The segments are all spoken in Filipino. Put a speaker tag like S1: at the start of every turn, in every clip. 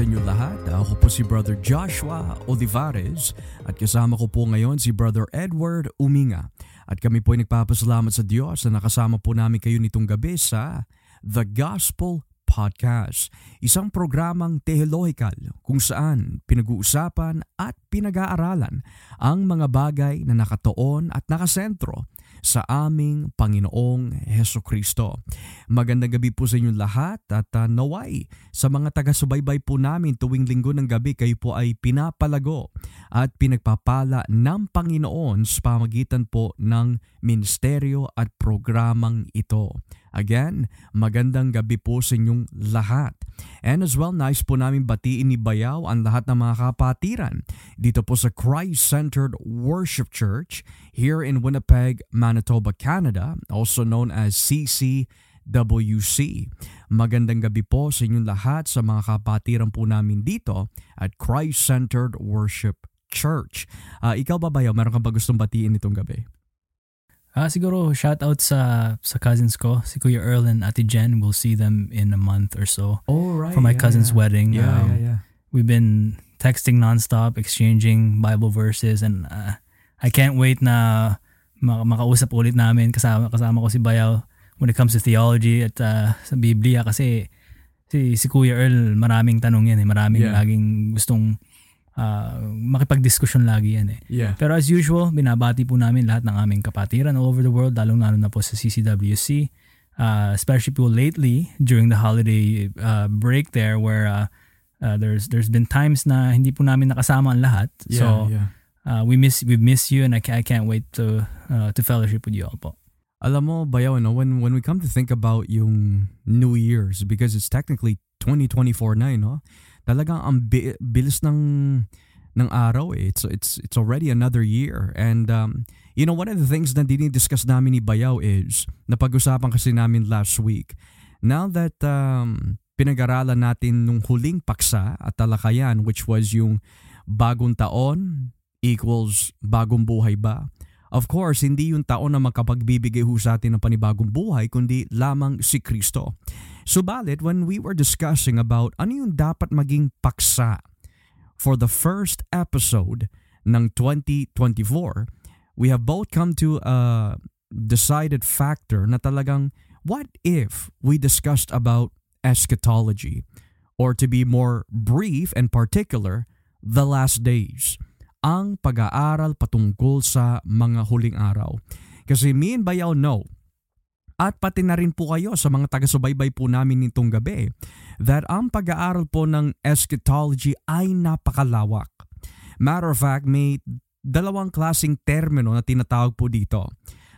S1: sa inyo lahat. Ako po si Brother Joshua Olivares at kasama ko po ngayon si Brother Edward Uminga. At kami po ay nagpapasalamat sa Diyos na nakasama po namin kayo nitong gabi sa The Gospel Podcast, isang programang teologikal kung saan pinag-uusapan at pinag-aaralan ang mga bagay na nakatoon at nakasentro sa aming Panginoong Heso Kristo. Magandang gabi po sa inyong lahat at uh, naway sa mga taga-subaybay po namin tuwing linggo ng gabi kayo po ay pinapalago at pinagpapala ng Panginoon sa pamagitan po ng ministeryo at programang ito. Again, magandang gabi po sa inyong lahat. And as well, nice po namin batiin ni Bayaw ang lahat ng mga kapatiran dito po sa Christ-Centered Worship Church here in Winnipeg, Manitoba, Canada, also known as CCWC. Magandang gabi po sa inyong lahat sa mga kapatiran po namin dito at Christ-Centered Worship Church. Uh, ikaw ba Bayaw, meron ka ba gustong batiin itong gabi?
S2: Ah, siguro shout out sa sa cousins ko, si Kuya Earl and Ate Jen. We'll see them in a month or so.
S1: Oh, right.
S2: For my
S1: yeah,
S2: cousin's
S1: yeah.
S2: wedding.
S1: Yeah,
S2: Um,
S1: yeah, yeah.
S2: We've been texting nonstop, exchanging Bible verses and uh, I can't wait na maka- makausap ulit namin kasama kasama ko si Bayaw when it comes to theology at uh, sa Biblia kasi si si Kuya Earl maraming tanong yan eh, maraming
S1: Yeah.
S2: laging gustong uh, makipagdiskusyon lagi yan eh.
S1: Yeah.
S2: Pero as usual, binabati po namin lahat ng aming kapatiran all over the world, lalong-lalo na po sa CCWC. Uh, especially po lately during the holiday uh, break there where uh, uh, there's there's been times na hindi po namin nakasama ang lahat.
S1: Yeah,
S2: so
S1: yeah.
S2: uh, we miss we miss you and I, I can't wait to uh, to fellowship with you all po.
S1: Alam mo, Bayaw, no, when, when we come to think about yung New Year's, because it's technically 2024 na, eh, no? Talagang ang bi- bilis ng, ng araw eh. It's, it's, it's already another year. And, um, you know, one of the things na dinidiscuss namin ni Bayaw is, napag-usapan kasi namin last week, now that um, pinag-aralan natin nung huling paksa at talakayan, which was yung bagong taon equals bagong buhay ba? Of course, hindi yung taon na makapagbibigay ho sa atin ng panibagong buhay, kundi lamang si Kristo. Subalit, when we were discussing about ano yung dapat maging paksa for the first episode ng 2024, we have both come to a decided factor na talagang what if we discussed about eschatology? Or to be more brief and particular, the last days ang pag-aaral patungkol sa mga huling araw. Kasi me and Bayaw know, at pati na rin po kayo sa mga taga-subaybay po namin nitong gabi, that ang pag-aaral po ng eschatology ay napakalawak. Matter of fact, may dalawang klasing termino na tinatawag po dito.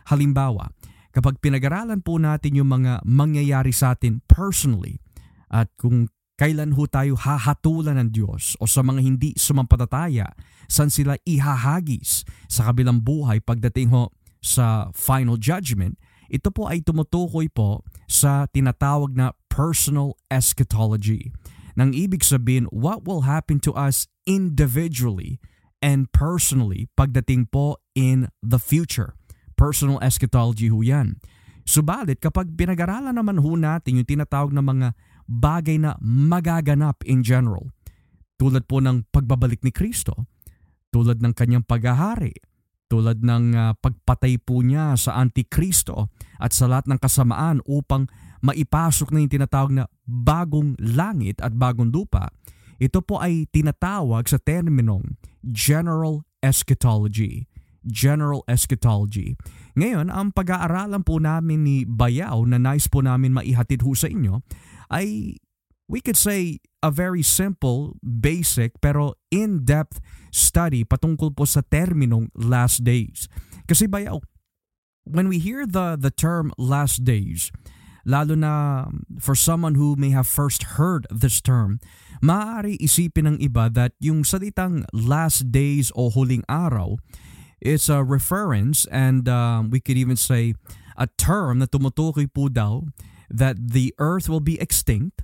S1: Halimbawa, kapag pinag-aralan po natin yung mga mangyayari sa atin personally, at kung kailan ho tayo hahatulan ng Diyos o sa mga hindi sumampatataya, saan sila ihahagis sa kabilang buhay pagdating ho sa final judgment, ito po ay tumutukoy po sa tinatawag na personal eschatology. Nang ibig sabihin, what will happen to us individually and personally pagdating po in the future. Personal eschatology ho yan. Subalit kapag pinag-aralan naman ho natin yung tinatawag na mga bagay na magaganap in general, tulad po ng pagbabalik ni Kristo, tulad ng kanyang paghahari, tulad ng ah, pagpatay po niya sa Antikristo at sa lahat ng kasamaan upang maipasok na yung tinatawag na bagong langit at bagong lupa, ito po ay tinatawag sa terminong general eschatology. General eschatology. Ngayon, ang pag-aaralan po namin ni Bayaw na nice po namin maihatid ho sa inyo ay we could say a very simple, basic, pero in-depth study patungkol po sa terminong last days. Kasi bayaw, when we hear the, the term last days, lalo na for someone who may have first heard this term, maaari isipin ng iba that yung salitang last days o huling araw is a reference and um, we could even say a term na tumutukoy po daw that the earth will be extinct,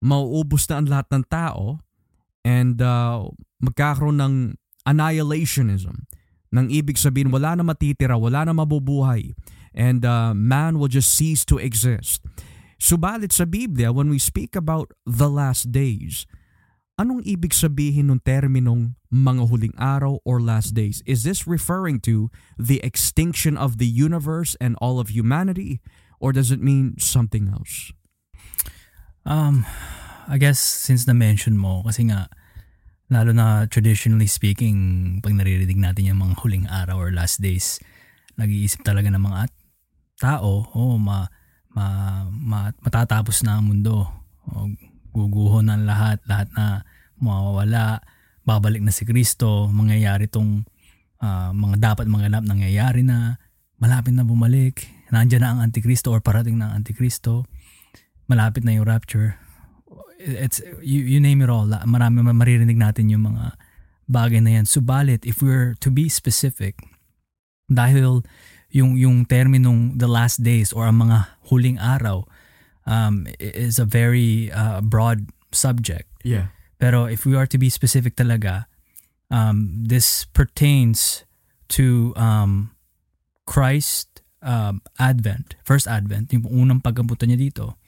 S1: mauubos na ang lahat ng tao, and uh, magkakaroon ng annihilationism. Nang ibig sabihin, wala na matitira, wala na mabubuhay, and uh, man will just cease to exist. Subalit sa Biblia, when we speak about the last days, anong ibig sabihin ng terminong mga huling araw or last days? Is this referring to the extinction of the universe and all of humanity? Or does it mean something else?
S2: Um, I guess since na-mention mo, kasi nga, lalo na traditionally speaking, pag naririnig natin yung mga huling araw or last days, nag-iisip talaga ng mga tao, oh, ma, ma, ma, matatapos na ang mundo. O, guguho ng lahat, lahat na mawawala, babalik na si Kristo, mangyayari tong uh, mga dapat manganap nangyayari na, malapit na bumalik, nandiyan na ang Antikristo or parating na ang Antikristo, malapit na yung rapture. It's, you, you name it all, marami maririnig natin yung mga bagay na yan. Subalit, if we're to be specific, dahil yung yung terminong the last days or ang mga huling araw um, is a very uh, broad subject.
S1: Yeah.
S2: Pero if we are to be specific talaga, um, this pertains to um, Christ um, Advent, first Advent, yung unang pagkabuto niya dito,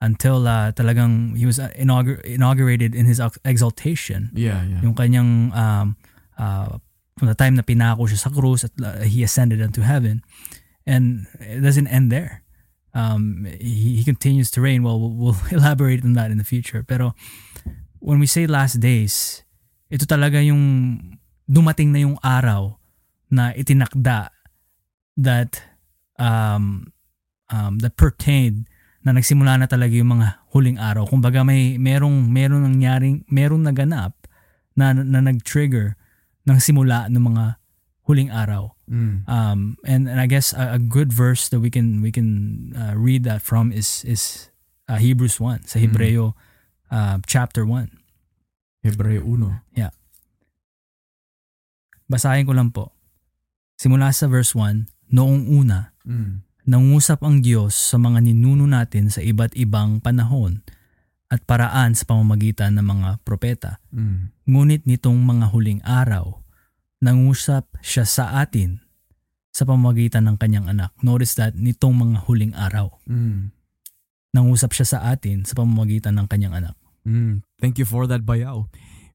S2: until uh, talagang he was uh, inaugur- inaugurated in his exaltation.
S1: Yeah, yeah.
S2: Yung kanyang um, uh, from the time na pinako siya sa krus at uh, he ascended unto heaven. And it doesn't end there um, he, he continues to reign. Well, well, we'll elaborate on that in the future. Pero when we say last days, ito talaga yung dumating na yung araw na itinakda that um, um, that pertained na nagsimula na talaga yung mga huling araw. Kumbaga may merong merong nangyaring merong naganap na, na nag-trigger ng simula ng mga huling araw.
S1: Mm.
S2: Um, and, and I guess a, a, good verse that we can we can uh, read that from is is uh, Hebrews 1 sa Hebreo mm. uh, chapter 1.
S1: Hebreo 1.
S2: Yeah. Basahin ko lang po. Simula sa verse 1, noong una,
S1: mm.
S2: Nangusap ang Diyos sa mga ninuno natin sa iba't ibang panahon at paraan sa pamamagitan ng mga propeta.
S1: Mm.
S2: Ngunit nitong mga huling araw, nangusap siya sa atin sa pamamagitan ng kanyang anak. Notice that nitong mga huling araw,
S1: mm.
S2: nangusap siya sa atin sa pamamagitan ng kanyang anak.
S1: Mm. Thank you for that, Bayaw.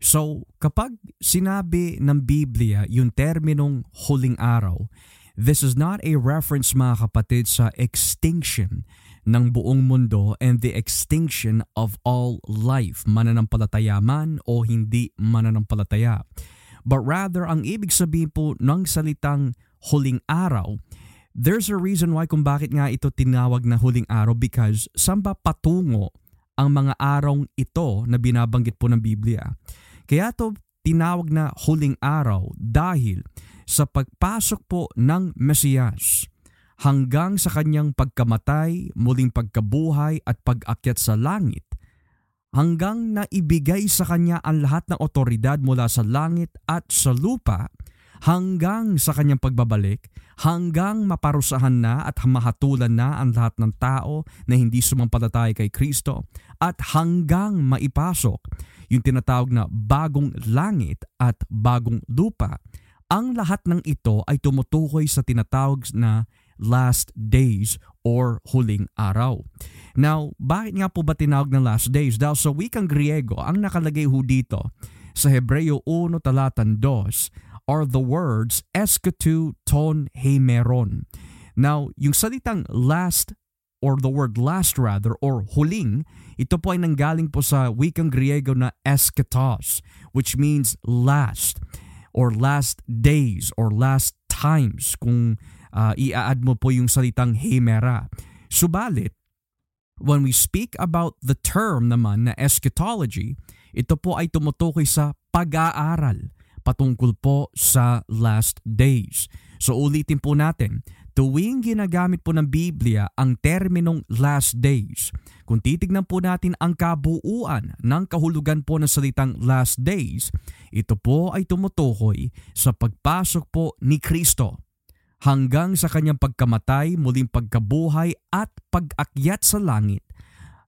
S1: So, kapag sinabi ng Biblia yung terminong huling araw, this is not a reference mga kapatid sa extinction ng buong mundo and the extinction of all life, mananampalataya man o hindi mananampalataya but rather ang ibig sabihin po ng salitang huling araw, there's a reason why kung bakit nga ito tinawag na huling araw because saan ba patungo ang mga araw ito na binabanggit po ng Biblia. Kaya to tinawag na huling araw dahil sa pagpasok po ng Mesiyas hanggang sa kanyang pagkamatay, muling pagkabuhay at pag-akyat sa langit hanggang na ibigay sa kanya ang lahat ng otoridad mula sa langit at sa lupa hanggang sa kanyang pagbabalik, hanggang maparusahan na at mahatulan na ang lahat ng tao na hindi sumampalataya kay Kristo, at hanggang maipasok yung tinatawag na bagong langit at bagong lupa. Ang lahat ng ito ay tumutukoy sa tinatawag na last days or huling araw. Now, bakit nga po ba tinawag ng last days? Dahil sa wikang Griego, ang nakalagay ho dito sa Hebreo 1 talatan 2 are the words esketu ton hemeron. Now, yung salitang last or the word last rather or huling, ito po ay nanggaling po sa wikang Griego na esketos which means last or last days or last times kung uh, i-add mo po yung salitang hemera. Subalit, When we speak about the term naman na eschatology, ito po ay tumutukoy sa pag-aaral patungkol po sa last days. So ulitin po natin, tuwing ginagamit po ng Biblia ang terminong last days, kung titignan po natin ang kabuuan ng kahulugan po ng salitang last days, ito po ay tumutukoy sa pagpasok po ni Kristo hanggang sa kanyang pagkamatay, muling pagkabuhay at pag-akyat sa langit.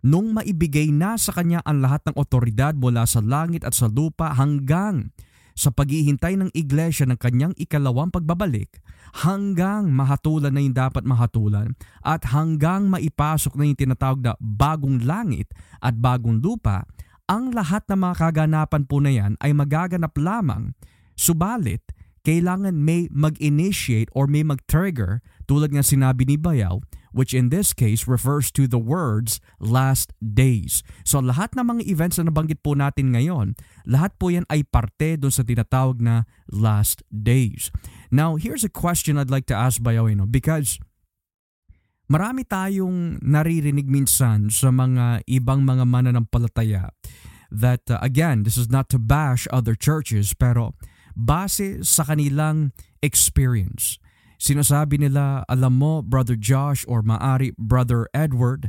S1: Nung maibigay na sa kanya ang lahat ng otoridad mula sa langit at sa lupa hanggang sa paghihintay ng iglesia ng kanyang ikalawang pagbabalik hanggang mahatulan na yung dapat mahatulan at hanggang maipasok na yung tinatawag na bagong langit at bagong lupa Ang lahat ng mga kaganapan po na yan ay magaganap lamang, subalit kailangan may mag-initiate or may mag-trigger tulad nga sinabi ni Bayaw, which in this case refers to the words last days. So lahat ng mga events na nabanggit po natin ngayon, lahat po yan ay parte doon sa tinatawag na last days. Now, here's a question I'd like to ask Bayaw, you know, because Marami tayong naririnig minsan sa mga ibang mga mananampalataya that uh, again, this is not to bash other churches pero base sa kanilang experience. Sinasabi nila, alam mo, Brother Josh or maari Brother Edward,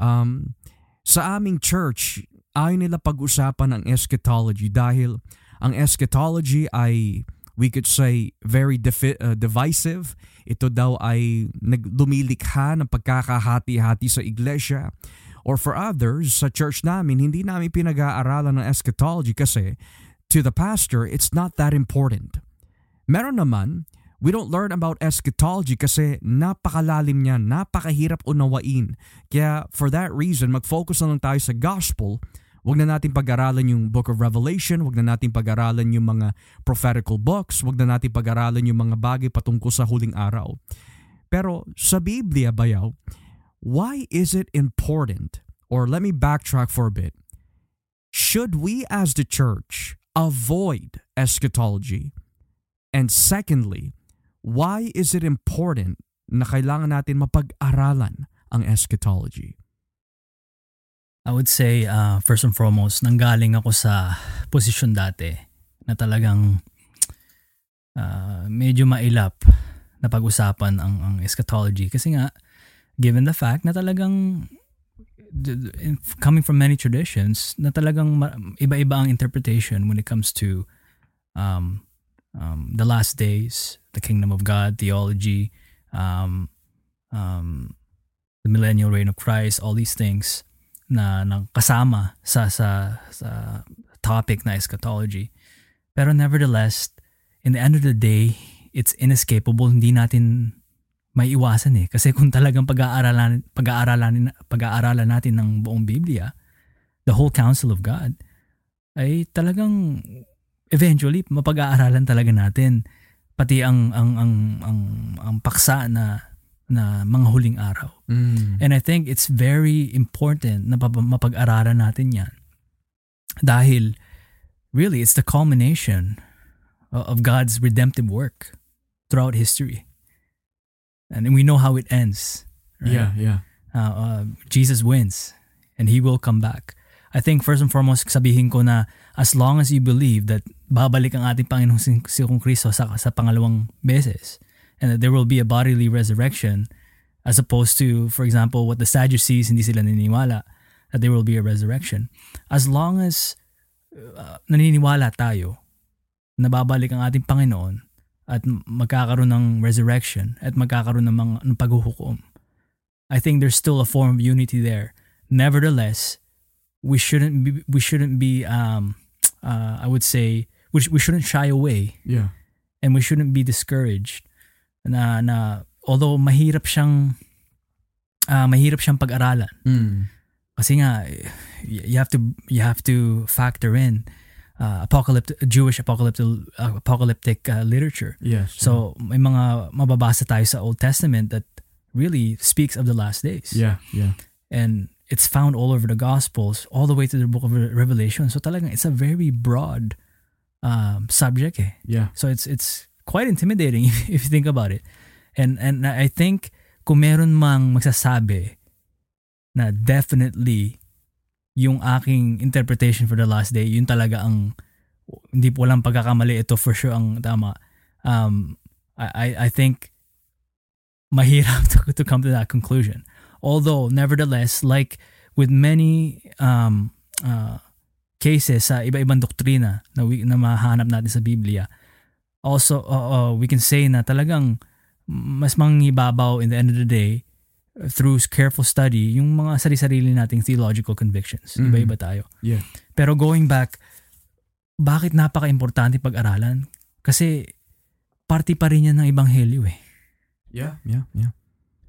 S1: um, sa aming church, ayaw nila pag-usapan ang eschatology dahil ang eschatology ay we could say very defi- uh, divisive. Ito daw ay nagdumilikha ng pagkakahati-hati sa iglesia. Or for others, sa church namin, hindi namin pinag-aaralan ng eschatology kasi to the pastor, it's not that important. Meron naman, we don't learn about eschatology kasi napakalalim niya, napakahirap unawain. Kaya for that reason, mag-focus na lang tayo sa gospel Huwag na natin pag-aralan yung Book of Revelation, huwag na natin pag-aralan yung mga prophetical books, huwag na natin pag-aralan yung mga bagay patungkol sa huling araw. Pero sa Biblia, bayaw, why is it important? Or let me backtrack for a bit. Should we as the church avoid eschatology? And secondly, why is it important na kailangan natin mapag-aralan ang eschatology?
S2: I would say, uh, first and foremost, nanggaling ako sa posisyon dati na talagang uh, medyo mailap na pag-usapan ang, ang eschatology. Kasi nga, given the fact na talagang coming from many traditions, na talagang iba-iba ang interpretation when it comes to um, um, the last days, the kingdom of God, theology, um, um, the millennial reign of Christ, all these things na, na kasama sa, sa, sa topic na eschatology. Pero nevertheless, in the end of the day, it's inescapable. Hindi natin may iwasan eh. Kasi kung talagang pag-aaralan, pag-aaralan, pag-aaralan natin ng buong Biblia, the whole counsel of God, ay talagang eventually mapag-aaralan talaga natin pati ang ang ang ang, ang paksa na na mga huling araw.
S1: Mm.
S2: And I think it's very important na mapag-aralan natin yan. Dahil really, it's the culmination of God's redemptive work throughout history. And we know how it ends.
S1: Right? Yeah, yeah.
S2: Uh, uh, Jesus wins and he will come back. I think first and foremost, sabihin ko na as long as you believe that babalik ang ating Panginoong si, si Kristo sa, sa pangalawang beses, and that there will be a bodily resurrection as opposed to, for example, what the Sadducees, hindi sila naniniwala that there will be a resurrection. As long as uh, naniniwala tayo na babalik ang ating Panginoon at magkakaroon ng resurrection at magkakaroon ng mga ng paghuhukom, I think there's still a form of unity there. Nevertheless, we shouldn't be we shouldn't be um uh, I would say we, we shouldn't shy away.
S1: Yeah.
S2: And we shouldn't be discouraged na na although mahirap siyang uh, mahirap siyang pag-aralan.
S1: Mm.
S2: Kasi nga you have to you have to factor in uh, apocalyptic Jewish apocalyptic uh, apocalyptic uh, literature.
S1: Yes.
S2: So may mga mababasa tayo sa Old Testament that really speaks of the last days.
S1: Yeah, yeah.
S2: And it's found all over the Gospels, all the way to the book of Revelation. So talagang it's a very broad um, subject eh.
S1: Yeah.
S2: So it's it's quite intimidating if, if you think about it. And and I think kung meron mang magsasabi na definitely yung aking interpretation for the last day, yun talaga ang hindi po walang pagkakamali ito for sure ang tama. Um, I, I think mahirap to, to come to that conclusion. Although, nevertheless, like with many um, uh, cases sa iba-ibang doktrina na, we, na mahanap natin sa Biblia, also uh, uh, we can say na talagang mas mangibabaw in the end of the day through careful study yung mga sarili-sarili nating theological convictions. Mm-hmm. Iba-iba tayo.
S1: Yeah.
S2: Pero going back, bakit napaka-importante pag-aralan? Kasi party pa rin yan ng ebanghelyo eh.
S1: Yeah, yeah, yeah.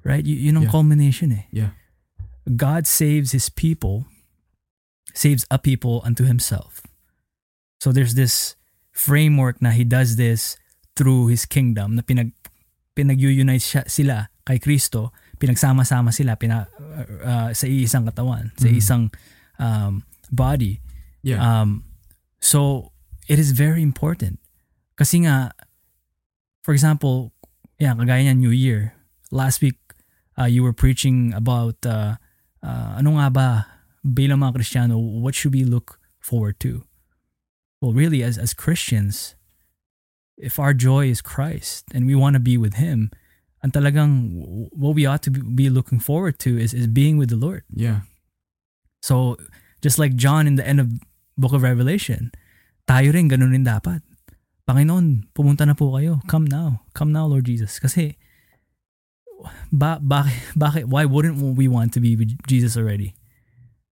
S2: Right? Y- yun ang
S1: yeah.
S2: culmination eh.
S1: Yeah.
S2: God saves His people saves a people unto himself. So there's this framework na he does this through his kingdom na pinag pinag-unite siya, sila kay Kristo, pinagsama-sama sila pina, uh, sa isang katawan, sa
S1: Mhm.
S2: isang um, body.
S1: Yeah.
S2: Um, so it is very important. Kasi nga, for example, yeah, kagaya niyan New Year. Last week, uh, you were preaching about uh, uh, ano nga ba bilang mga Kristiyano, what should we look forward to? Well, really, as as Christians, if our joy is Christ and we want to be with Him, ang talagang what we ought to be looking forward to is is being with the Lord.
S1: yeah.
S2: So, just like John in the end of Book of Revelation, tayo rin ganun rin dapat. Panginoon, pumunta na po kayo. Come now. Come now, Lord Jesus. Kasi, ba, bakit, bakit, why wouldn't we want to be with Jesus already?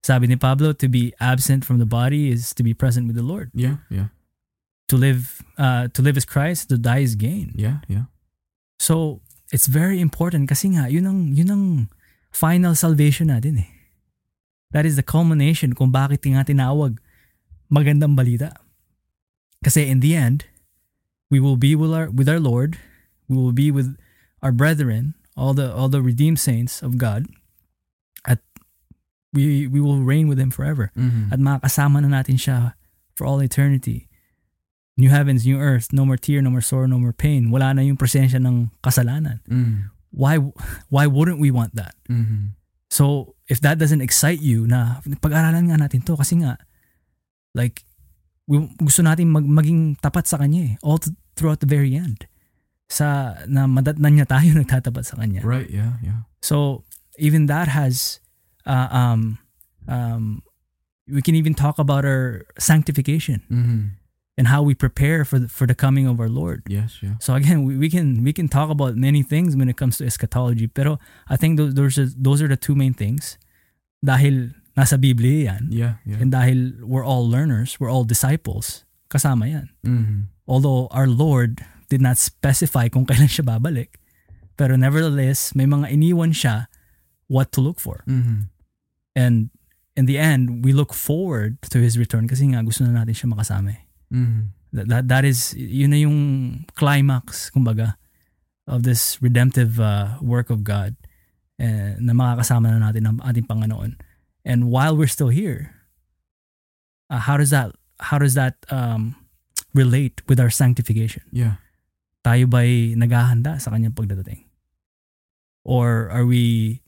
S2: Sabi ni Pablo, to be absent from the body is to be present with the Lord.
S1: Yeah. Yeah.
S2: To live, uh, to live is Christ, to die is gain.
S1: Yeah. Yeah.
S2: So, it's very important kasi nga, yun ang, yun ang final salvation natin eh. That is the culmination kung bakit nga tinawag magandang balita. Kasi in the end, we will be with our, with our Lord, we will be with our brethren, all the all the redeemed saints of God, we we will reign with Him forever.
S1: Mhm.
S2: At makakasama na natin siya for all eternity. New heavens, new earth, no more tear, no more sorrow, no more pain. Wala na yung presensya ng kasalanan.
S1: Mhm.
S2: Why why wouldn't we want that?
S1: Mhm.
S2: So, if that doesn't excite you na pag-aralan nga natin to kasi nga like we, gusto natin mag, maging tapat sa kanya eh, all th- throughout the very end. Sa na madatnan niya tayo nagtatapat sa kanya.
S1: Right. Yeah. Yeah.
S2: So even that has, uh, um, um, we can even talk about our sanctification
S1: Mhm.
S2: and how we prepare for the, for the coming of our Lord.
S1: Yes. Yeah.
S2: So again, we, we can we can talk about many things when it comes to eschatology, pero I think those those are, those are the two main things. Dahil nasa Biblia yan,
S1: Yeah. Yeah.
S2: and dahil we're all learners, we're all disciples, kasama yan.
S1: Mhm.
S2: Although our Lord did not specify kung kailan siya babalik, pero nevertheless, may mga iniwan siya what to look for.
S1: Mhm.
S2: And in the end, we look forward to His return kasi nga gusto na natin siya makasama eh.
S1: Mhm.
S2: That, that, that is, yun na yung climax, kumbaga, of this redemptive uh, work of God eh, na makakasama na natin ang ating Panginoon. And while we're still here, uh, how does that how does that um, relate with our sanctification?
S1: Yeah.
S2: Tayo ba'y naghahanda sa kanyang pagdadating? Or are we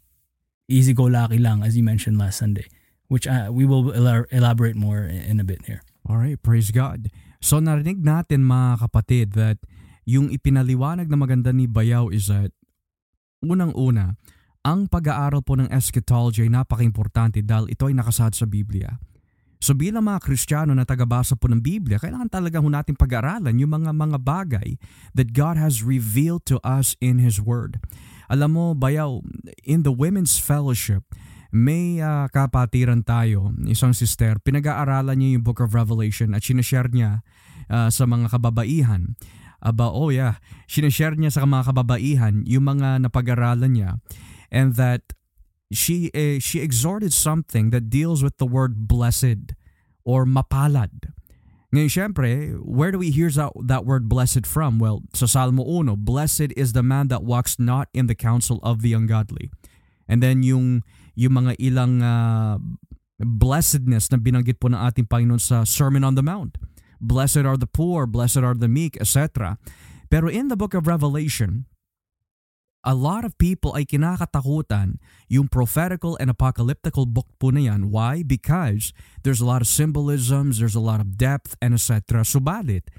S2: easy-go-lucky lang as you mentioned last Sunday? Which uh, we will elab- elaborate more in, a bit here.
S1: All right, praise God. So narinig natin mga kapatid that yung ipinaliwanag na maganda ni Bayaw is that unang-una, ang pag-aaral po ng eschatology ay napaka-importante dahil ito ay nakasaad sa Biblia. So bilang mga Kristiyano na tagabasa po ng Biblia, kailangan talaga ho natin pag-aralan yung mga mga bagay that God has revealed to us in His Word. Alam mo, Bayaw, in the Women's Fellowship, may ah, kapatiran tayo, isang sister, pinag-aaralan niya yung Book of Revelation at sinashare niya ah, sa mga kababaihan. Aba, oh yeah, sinashare niya sa mga kababaihan yung mga napag-aralan niya and that she eh, she exhorted something that deals with the word blessed or mapalad. Ngayon, syempre, where do we hear that, that word blessed from? Well, sa Salmo 1, blessed is the man that walks not in the counsel of the ungodly. And then yung yung mga ilang ah, blessedness na binanggit po ng ating Panginoon sa Sermon on the Mount. Blessed are the poor, blessed are the meek, etc. Pero in the book of Revelation, a lot of people ay kinakatakutan yung prophetical and apocalyptical book po na yan. Why? Because there's a lot of symbolisms, there's a lot of depth, and etc. Subalit,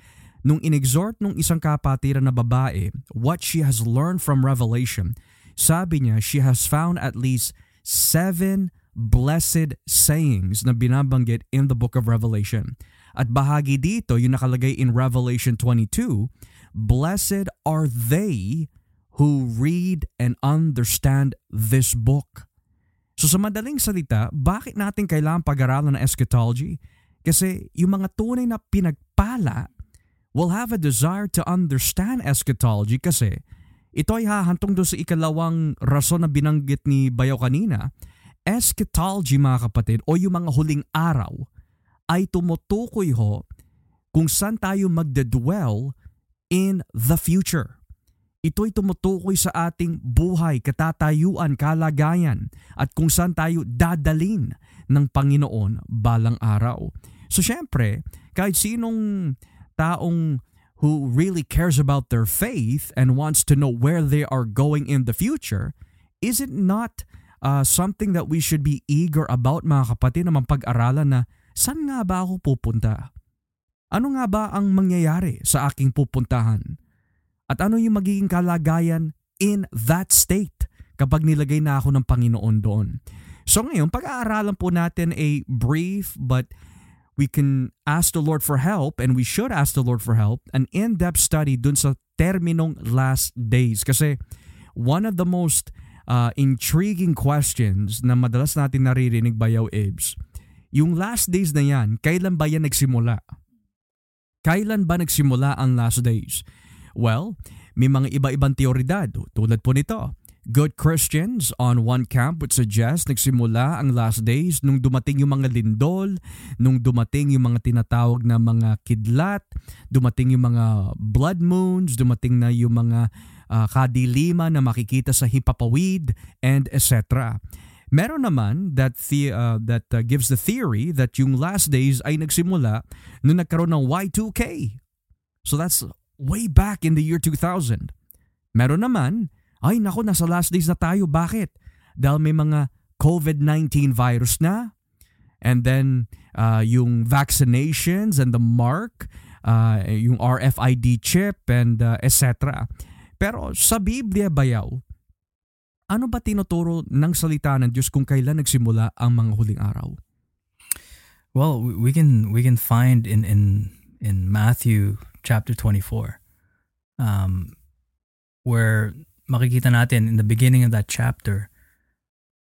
S1: nung inexhort nung isang kapatiran na babae, what she has learned from Revelation, sabi niya, she has found at least seven blessed sayings na binabanggit in the book of Revelation. At bahagi dito, yung nakalagay in Revelation 22, Blessed are they who read and understand this book. So sa madaling salita, bakit natin kailangan pag-aralan ng eschatology? Kasi yung mga tunay na pinagpala will have a desire to understand eschatology kasi ito ay hahantong doon sa ikalawang rason na binanggit ni Bayo kanina eschatology mga kapatid o yung mga huling araw ay tumutukoy ho kung saan tayo magdedwell in the future. Ito'y tumutukoy sa ating buhay, katatayuan, kalagayan at kung saan tayo dadalin ng Panginoon balang araw. So syempre, kahit sinong taong who really cares about their faith and wants to know where they are going in the future, is it not uh, something that we should be eager about mga kapatid na mapag-aralan na saan nga ba ako pupunta? Ano nga ba ang mangyayari sa aking pupuntahan? At ano yung magiging kalagayan in that state kapag nilagay na ako ng Panginoon doon. So ngayon, pag-aaralan po natin a brief but we can ask the Lord for help and we should ask the Lord for help, an in-depth study dun sa terminong last days. Kasi one of the most uh, intriguing questions na madalas natin naririnig bayaw Ibs, yung last days na yan, kailan ba yan nagsimula? Kailan ba nagsimula ang last days? Well, may mga iba-ibang teoridad tulad po nito. Good Christians on one camp would suggest nagsimula ang last days nung dumating yung mga lindol, nung dumating yung mga tinatawag na mga kidlat, dumating yung mga blood moons, dumating na yung mga uh, kadilima na makikita sa hipapawid, and etc. Meron naman that the, uh, that uh, gives the theory that yung last days ay nagsimula nung nagkaroon ng Y2K. So that's way back in the year 2000. Meron naman, ay nako nasa last days na tayo. Bakit? Dahil may mga COVID-19 virus na. And then uh, yung vaccinations and the mark, uh, yung RFID chip and uh, etc. Pero sa Biblia bayaw, ano ba tinuturo ng salita ng Diyos kung kailan nagsimula ang mga huling araw?
S2: Well, we can we can find in in in Matthew chapter 24 um, where makikita natin in the beginning of that chapter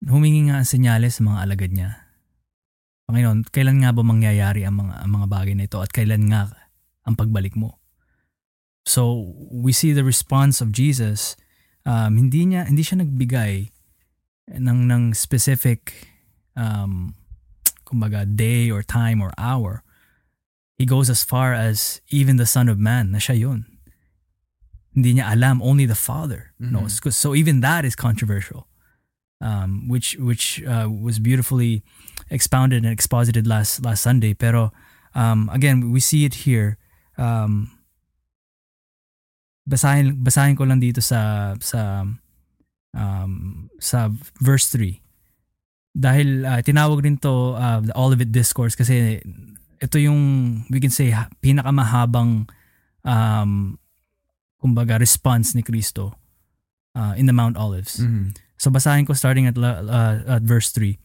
S2: humingi nga ang senyales sa mga alagad niya. Panginoon, kailan nga ba mangyayari ang mga, ang mga bagay na ito at kailan nga ang pagbalik mo? So, we see the response of Jesus. Um, hindi niya hindi siya nagbigay ng ng specific um kumbaga day or time or hour he goes as far as even the Son of Man na siya yun. Hindi niya alam, only the Father mm-hmm. knows. So even that is controversial, um, which which uh, was beautifully expounded and exposited last last Sunday. Pero um, again, we see it here. Um, basahin basahin ko lang dito sa sa um, sa verse 3 dahil uh, tinawag rin to uh, the Olivet Discourse kasi ito yung we can say pinakamahabang um kumbaga response ni Kristo uh, in the Mount Olives.
S1: Mm-hmm.
S2: So basahin ko starting at uh, at verse 3.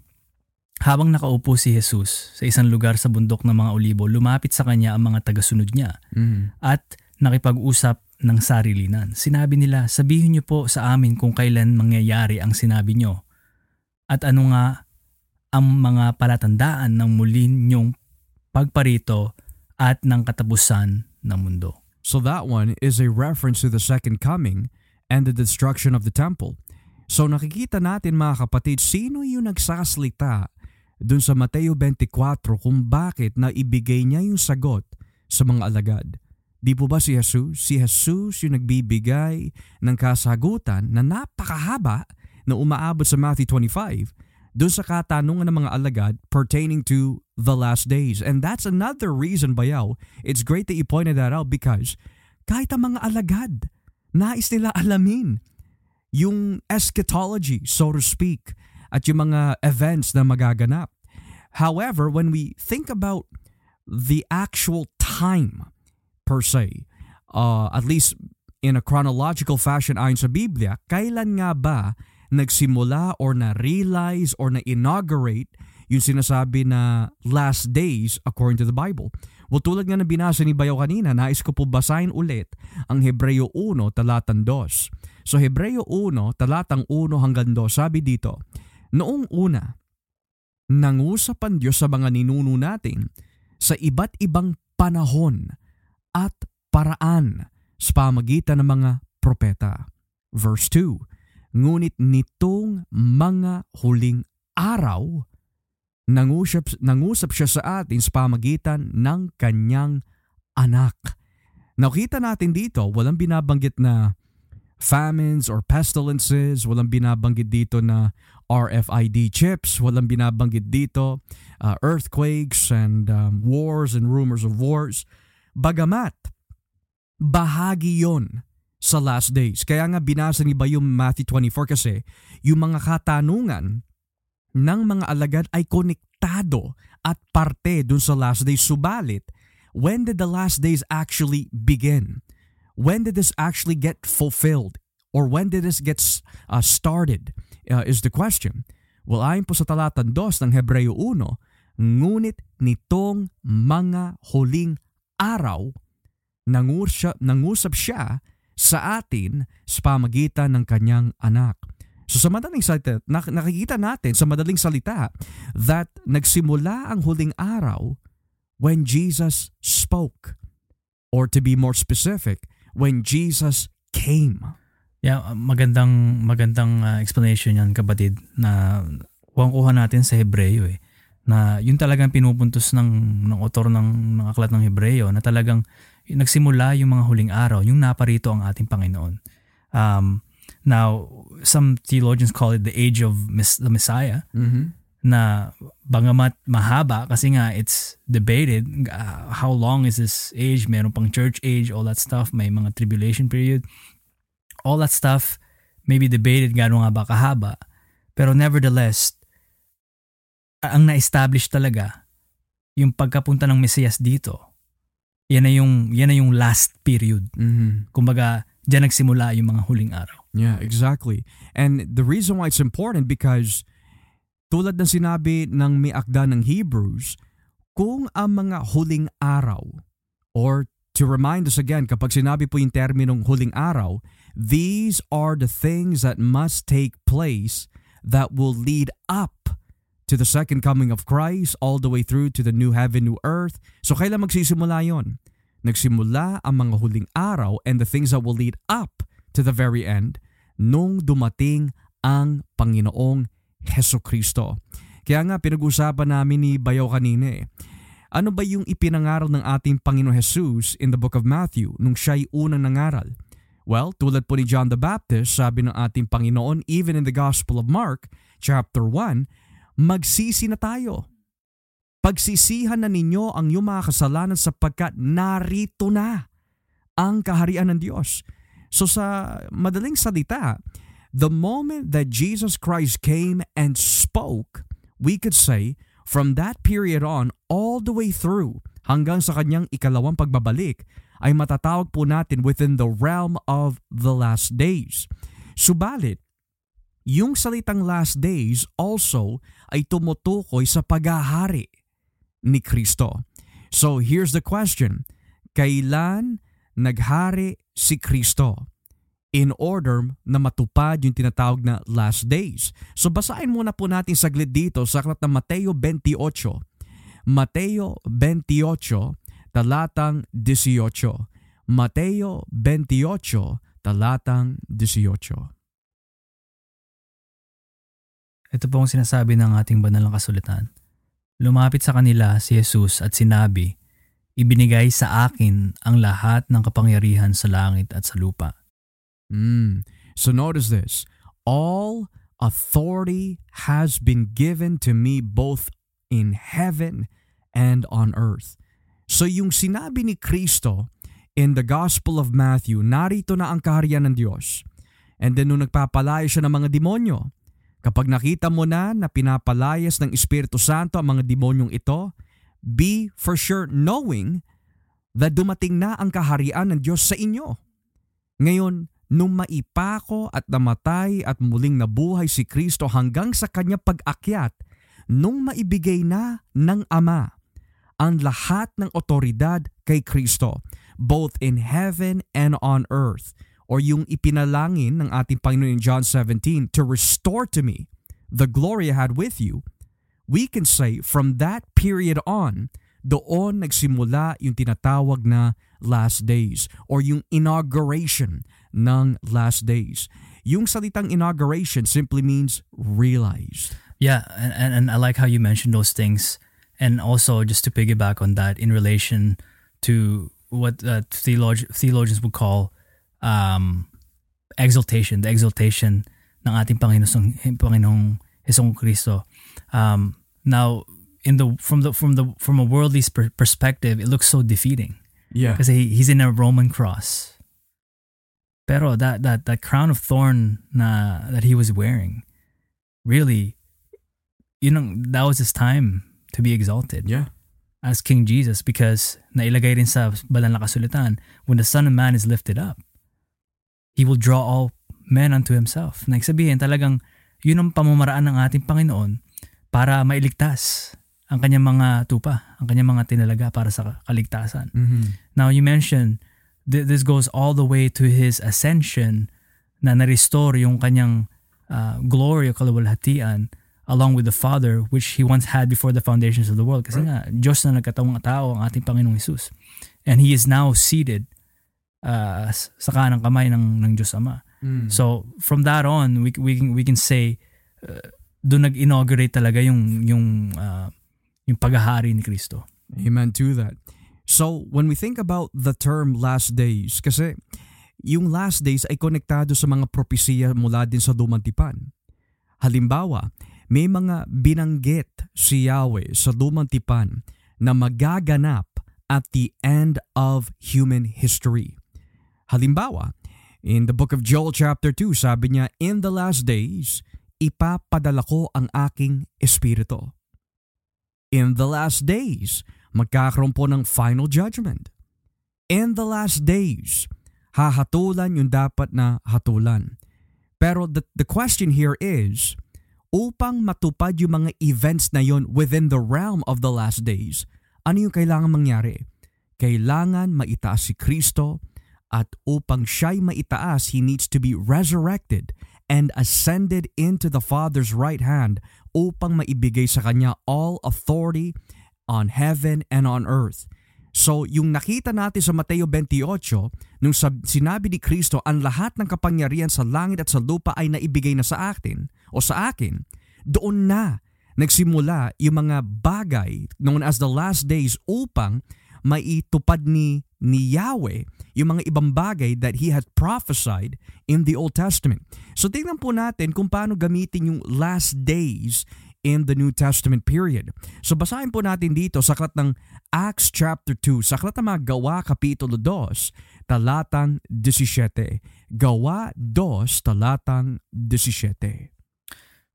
S2: Habang nakaupo si Jesus sa isang lugar sa bundok ng mga olibo, lumapit sa kanya ang mga tagasunod niya
S1: mm-hmm.
S2: at nakipag-usap ng sarilinan. Sinabi nila, sabihin niyo po sa amin kung kailan mangyayari ang sinabi niyo at ano nga ang mga palatandaan ng muli niyong pagparito at ng katapusan ng mundo.
S1: So that one is a reference to the second coming and the destruction of the temple. So nakikita natin mga kapatid, sino yung nagsasalita dun sa Mateo 24 kung bakit na ibigay niya yung sagot sa mga alagad. Di po ba si Jesus? Si Jesus yung nagbibigay ng kasagutan na napakahaba na umaabot sa Matthew 25 dun sa katanungan ng mga alagad pertaining to the last days. And that's another reason, Bayaw, it's great that you pointed that out because kahit ang mga alagad, nais nila alamin yung eschatology, so to speak, at yung mga events na magaganap. However, when we think about the actual time per se, uh, at least in a chronological fashion ayon sa Biblia, kailan nga ba nagsimula or na-realize or na-inaugurate yung sinasabi na last days according to the Bible. Well, tulad nga na binasa ni Bayo kanina, nais ko po basahin ulit ang Hebreo 1 talatang 2. So Hebreo 1 talatang 1 hanggang 2, sabi dito, Noong una, nangusapan Diyos sa mga ninuno natin sa iba't ibang panahon at paraan sa pamagitan ng mga propeta. Verse 2, Ngunit nitong mga huling araw, nangusap, nangusap siya sa atin sa pamagitan ng kanyang anak. Nakita natin dito, walang binabanggit na famines or pestilences, walang binabanggit dito na RFID chips, walang binabanggit dito uh, earthquakes and um, wars and rumors of wars. Bagamat, bahagi yon sa last days. Kaya nga binasa ni Bayum Matthew 24 kasi yung mga katanungan ng mga alagad ay konektado at parte dun sa last days. Subalit, when did the last days actually begin? When did this actually get fulfilled? Or when did this get uh, started uh, is the question. Well, ayon po sa talatang 2 ng Hebreo 1, ngunit nitong mga huling araw, nangusap, nangusap siya sa atin sa pamagitan ng kanyang anak. So sa madaling salita, nakikita natin sa madaling salita that nagsimula ang huling araw when Jesus spoke. Or to be more specific, when Jesus came.
S2: Yeah, magandang magandang uh, explanation 'yan kapatid na kuha natin sa Hebreo eh na yun talagang pinupuntos ng ng author ng ng aklat ng Hebreo na talagang nagsimula yung mga huling araw, yung naparito ang ating Panginoon. Um, now, some theologians call it the age of the Messiah.
S1: Mm-hmm.
S2: Na bangamat mahaba kasi nga it's debated uh, how long is this age, meron pang church age, all that stuff, may mga tribulation period. All that stuff may be debated gaano nga ba kahaba. Pero nevertheless, ang na-establish talaga yung pagkapunta ng Mesiyas dito yan na yung, yan na yung last period.
S1: Mm-hmm.
S2: Kumbaga, diyan nagsimula yung mga huling araw.
S1: Yeah, exactly. And the reason why it's important because tulad ng sinabi ng may akda ng Hebrews, kung ang mga huling araw or to remind us again, kapag sinabi po yung terminong huling araw, these are the things that must take place that will lead up to the second coming of Christ all the way through to the new heaven, new earth. So kailan magsisimula yon? Nagsimula ang mga huling araw and the things that will lead up to the very end nung dumating ang Panginoong Heso Kristo. Kaya nga pinag-usapan namin ni Bayaw kanina eh. Ano ba yung ipinangaral ng ating Panginoong Jesus in the book of Matthew nung siya'y unang nangaral? Well, tulad po ni John the Baptist, sabi ng ating Panginoon even in the Gospel of Mark, chapter 1, magsisi na tayo. Pagsisihan na ninyo ang iyong mga kasalanan sapagkat narito na ang kaharian ng Diyos. So sa madaling salita, the moment that Jesus Christ came and spoke, we could say, from that period on, all the way through, hanggang sa kanyang ikalawang pagbabalik, ay matatawag po natin within the realm of the last days. Subalit, yung salitang last days also ay tumutukoy sa paghahari ni Kristo. So here's the question. Kailan naghari si Kristo? in order na matupad yung tinatawag na last days. So basahin muna po natin saglit dito sa aklat ng Mateo 28. Mateo 28, talatang 18. Mateo 28, talatang 18.
S2: Ito po ang sinasabi ng ating banalang kasulitan. Lumapit sa kanila si Jesus at sinabi, Ibinigay sa akin ang lahat ng kapangyarihan sa langit at sa lupa.
S1: Mm. So notice this. All authority has been given to me both in heaven and on earth. So yung sinabi ni Kristo in the Gospel of Matthew, narito na ang kaharian ng Diyos. And then nung nagpapalaya siya ng mga demonyo, Kapag nakita mo na na pinapalayas ng Espiritu Santo ang mga demonyong ito, be for sure knowing that dumating na ang kaharian ng Diyos sa inyo. Ngayon, nung maipako at namatay at muling nabuhay si Kristo hanggang sa kanya pag-akyat, nung maibigay na ng Ama ang lahat ng otoridad kay Kristo, both in heaven and on earth, or yung ipinalangin ng ating Panginoon in John 17 to restore to me the glory I had with you, we can say from that period on, doon nagsimula yung tinatawag na last days or yung inauguration ng last days. Yung salitang inauguration simply means realized.
S2: Yeah, and, and, and I like how you mentioned those things. And also, just to piggyback on that, in relation to what uh, theolog- theologians would call um, exaltation, the exaltation ng ating Panginoong, Panginoong Hesong Kristo. Um, now, in the from the from the from a worldly per- perspective, it looks so defeating
S1: Yeah.
S2: because he, he's in a Roman cross. Pero that that that crown of thorn na that he was wearing, really, you know, that was his time to be exalted
S1: Yeah.
S2: as King Jesus because nailagay rin sa banal na when the Son of Man is lifted up, He will draw all men unto Himself. Nagsabihin talagang yun ang pamamaraan ng ating Panginoon para mailigtas ang kanyang mga tupa, ang kanyang mga tinalaga para sa kaligtasan.
S1: Mm-hmm.
S2: Now you mentioned th- this goes all the way to his ascension na na-restore yung kanyang uh, glory o kaluwalhatian along with the Father which he once had before the foundations of the world. Kasi nga, Diyos na nagkatawang tao ang ating Panginoong Jesus. And He is now seated uh, sa kanang kamay ng, ng Diyos Ama.
S1: Mm.
S2: So from that on, we we can we can say uh, doon nag-inaugurate talaga yung yung uh, yung paghahari ni Kristo.
S1: Amen to that. So, when we think about the term last days, kasi yung last days ay konektado sa mga propesiya mula din sa lumang tipan. Halimbawa, may mga binanggit si Yahweh sa lumang tipan na magaganap at the end of human history. Halimbawa, in the book of Joel chapter 2, sabi niya, In the last days, ipapadala ko ang aking espiritu. In the last days, magkakaroon po ng final judgment. In the last days, hahatulan yung dapat na hatulan. Pero the, the question here is, upang matupad yung mga events na yon within the realm of the last days, ano yung kailangan mangyari? Kailangan maitaas si Kristo at upang siya'y maitaas, He needs to be resurrected and ascended into the Father's right hand upang maibigay sa Kanya all authority on heaven and on earth. So, yung nakita natin sa Mateo 28, nung sinabi ni Kristo, ang lahat ng kapangyarihan sa langit at sa lupa ay naibigay na sa atin o sa akin, doon na nagsimula yung mga bagay known as the last days upang maitupad ni, ni Yahweh yung mga ibang bagay that He had prophesied in the Old Testament. So tingnan po natin kung paano gamitin yung last days in the New Testament period. So basahin po natin dito sa aklat ng Acts chapter 2, sa aklat ng mga Gawa kapitulo 2, talatang 17. Gawa 2, talatang 17.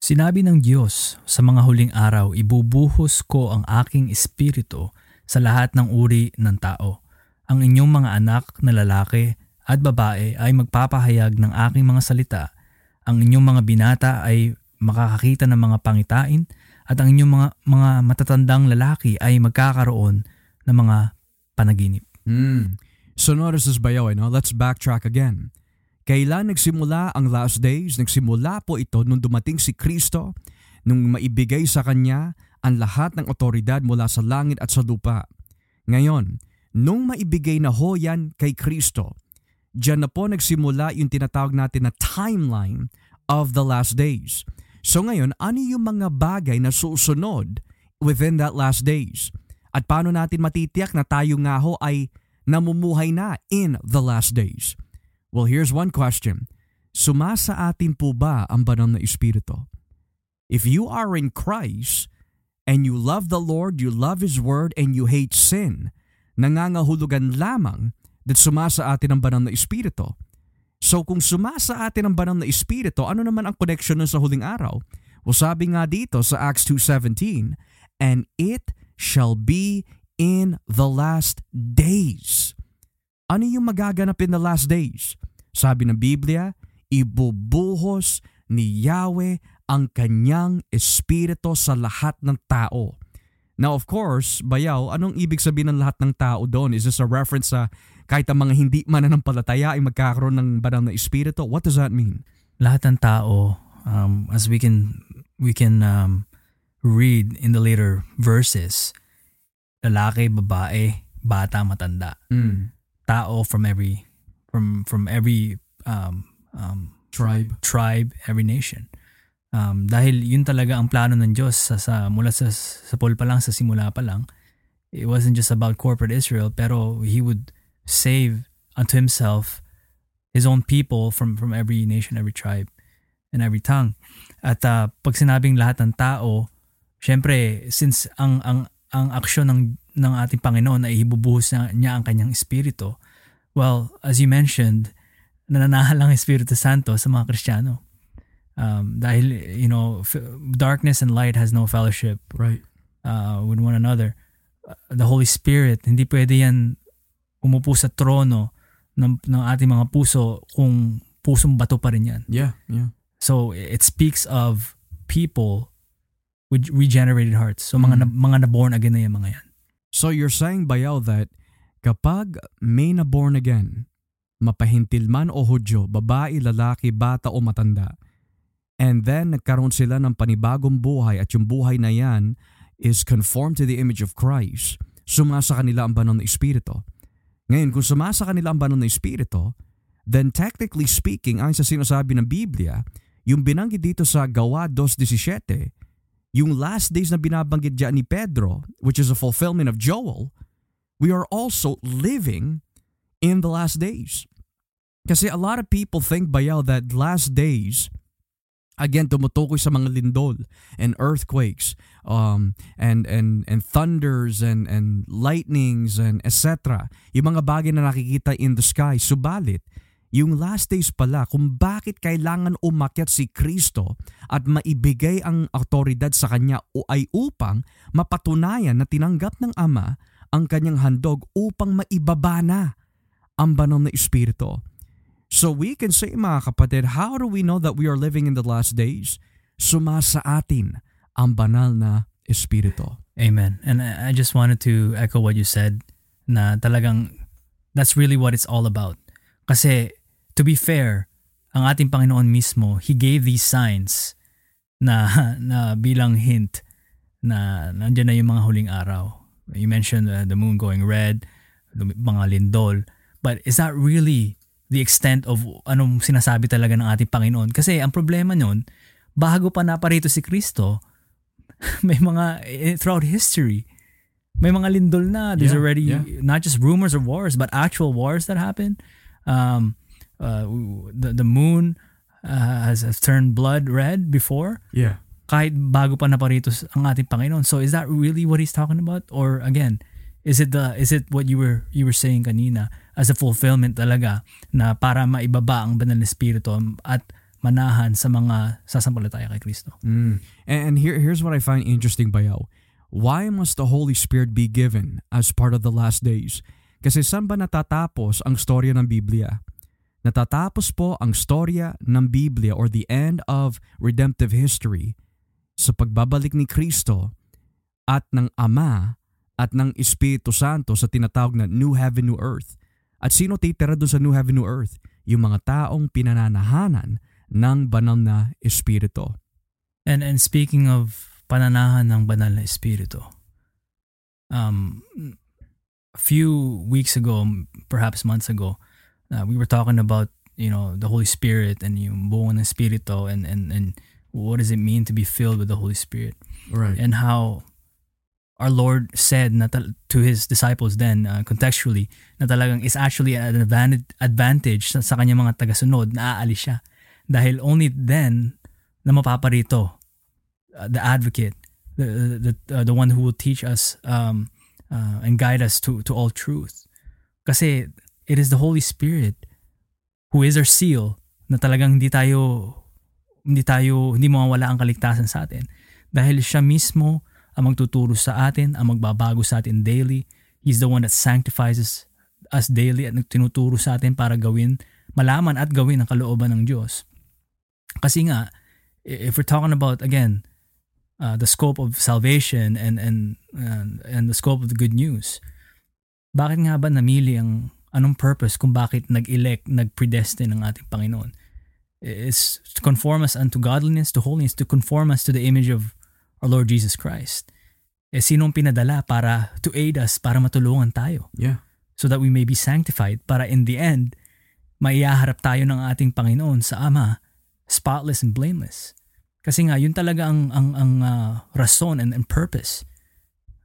S2: Sinabi ng Diyos, sa mga huling araw, ibubuhos ko ang aking espiritu sa lahat ng uri ng tao. Ang inyong mga anak na lalaki at babae ay magpapahayag ng aking mga salita. Ang inyong mga binata ay makakakita ng mga pangitain at ang inyong mga, mga matatandang lalaki ay magkakaroon ng mga panaginip.
S1: Mm. So notice this bayaw, eh, no? let's backtrack again. Kailan nagsimula ang last days? Nagsimula po ito nung dumating si Kristo, nung maibigay sa Kanya ang lahat ng otoridad mula sa langit at sa lupa. Ngayon, nung maibigay na ho yan kay Kristo, Diyan na po nagsimula yung tinatawag natin na timeline of the last days. So ngayon, ano yung mga bagay na susunod within that last days? At paano natin matitiyak na tayo nga ho ay namumuhay na in the last days? Well, here's one question. Sumasa atin po ba ang banal na Espiritu? If you are in Christ and you love the Lord, you love His Word, and you hate sin, nangangahulugan lamang that sumasa atin ang banal na Espiritu. So kung sumasa atin ang banal na Espiritu, ano naman ang connection nun sa huling araw? Well, sabi nga dito sa Acts 2.17, And it shall be in the last days. Ano yung magaganap in the last days? Sabi ng Biblia, ibubuhos ni Yahweh ang kanyang espiritu sa lahat ng tao. Now of course, bayaw, anong ibig sabihin ng lahat ng tao doon? Is this a reference sa kahit ang mga hindi mananampalataya ay magkakaroon ng banal na espiritu? What does that mean?
S2: Lahat ng tao, um, as we can we can um, read in the later verses, lalaki, babae, bata, matanda,
S1: Mm.
S2: tao from every from from every um, um,
S1: Tribe.
S2: tribe, every nation. Um, dahil yun talaga ang plano ng Diyos sa, sa mula sa, sa Paul pa lang, sa simula pa lang. It wasn't just about corporate Israel, pero He would save unto Himself His own people from, from every nation, every tribe, and every tongue. At uh, pag sinabing lahat ng tao, syempre, since ang, ang, ang aksyon ng, ng ating Panginoon ay ibubuhos niya, niya ang kanyang espiritu, well, as you mentioned, nananahan lang ang Espiritu Santo sa mga Kristiyano. Um, dahil, you know, f- darkness and light has no fellowship
S1: Right.
S2: uh, with one another. Uh, the Holy Spirit, hindi pwede yan umupo sa trono ng, ng ating mga puso kung pusong bato pa rin yan.
S1: Yeah, yeah.
S2: So, it speaks of people with regenerated hearts. So, mga, na, mga na-born again na yung mga yan.
S1: So you're saying, Bayaw, that kapag may na born again, mapahintil man o hudyo, babae, lalaki, bata o matanda, and then nagkaroon sila ng panibagong buhay at yung buhay na yan is conformed to the image of Christ, sumasa kanila ang banal na espiritu. Ngayon, kung sumasa kanila ang banal na espiritu, then technically speaking, ayon sa sinasabi ng Biblia, yung binanggit dito sa Gawa 2.17, yung last days na binabanggit dyan ni Pedro, which is a fulfillment of Joel, we are also living in the last days. Kasi a lot of people think, Bayaw, that last days, again, tumutukoy sa mga lindol and earthquakes um, and, and, and thunders and, and lightnings and etc. Yung mga bagay na nakikita in the sky. Subalit, yung last days pala kung bakit kailangan umakyat si Kristo at maibigay ang autoridad sa kanya o ay upang mapatunayan na tinanggap ng Ama ang kanyang handog upang maibaba na ang banal na Espiritu. So we can say mga kapatid, how do we know that we are living in the last days? Sumasa atin ang banal na Espiritu.
S2: Amen. And I just wanted to echo what you said na talagang that's really what it's all about. Kasi to be fair, ang ating Panginoon mismo, He gave these signs na, na bilang hint na nandiyan na yung mga huling araw. You mentioned uh, the moon going red, mga lindol. But is that really the extent of anong sinasabi talaga ng ating Panginoon? Kasi ang problema nun, bago pa naparito si Kristo, may mga eh, throughout history may mga lindol na there's
S1: Yeah,
S2: already
S1: yeah.
S2: not just rumors of wars but actual wars that happen um uh, the, the moon uh, has, has turned blood red before
S1: Yeah.
S2: kahit bago pa naparito ang ating Panginoon so is that really what he's talking about or again is it the is it what you were you were saying kanina as a fulfillment talaga na para maibaba ang banal na espiritu at manahan sa mga sasampalataya kay Kristo
S1: Mm. And, and here, here's what I find interesting, Bayaw. Why must the Holy Spirit be given as part of the last days? Kasi saan ba natatapos ang storya ng Biblia? Natatapos po ang storya ng Biblia or the end of redemptive history sa pagbabalik ni Kristo at ng Ama at ng Espiritu Santo sa tinatawag na New Heaven, New Earth. At sino titira doon sa New Heaven, New Earth? Yung mga taong pinananahanan ng banal na Espiritu.
S2: And and speaking of pananahan ng banal na espiritu. Um a few weeks ago, perhaps months ago, uh, we were talking about, you know, the Holy Spirit and yung buo ng espiritu and and and what does it mean to be filled with the Holy Spirit
S1: Right.
S2: and how our Lord said na to his disciples then uh, contextually na talagang is actually an advantage, advantage sa, sa kanyang mga tagasunod na aalis siya. Dahil only then na mapaparito uh, the advocate the the uh, the one who will teach us um uh, and guide us to to all truth. Kasi it is the Holy Spirit who is our seal na talagang hindi tayo hindi tayo hindi mawawala ang kaligtasan sa atin. Dahil siya mismo ang magtuturo sa atin, ang magbabago sa atin daily. He's the one that sanctifies us, daily at tinuturo sa atin para gawin, malaman at gawin ang kalooban ng Diyos. Kasi nga, if we're talking about, again, uh, the scope of salvation and, and, and, and the scope of the good news, bakit nga ba namili ang anong purpose kung bakit nag-elect, nag-predestine ang ating Panginoon? It's to conform us unto godliness, to holiness, to conform us to the image of our Lord Jesus Christ. Eh, sinong pinadala para to aid us, para matulungan tayo,
S1: Yeah.
S2: so that we may be sanctified, para in the end, maiyaharap tayo ng ating Panginoon sa Ama, spotless and blameless. Kasi nga, yun talaga ang, ang, ang uh, rason and, and purpose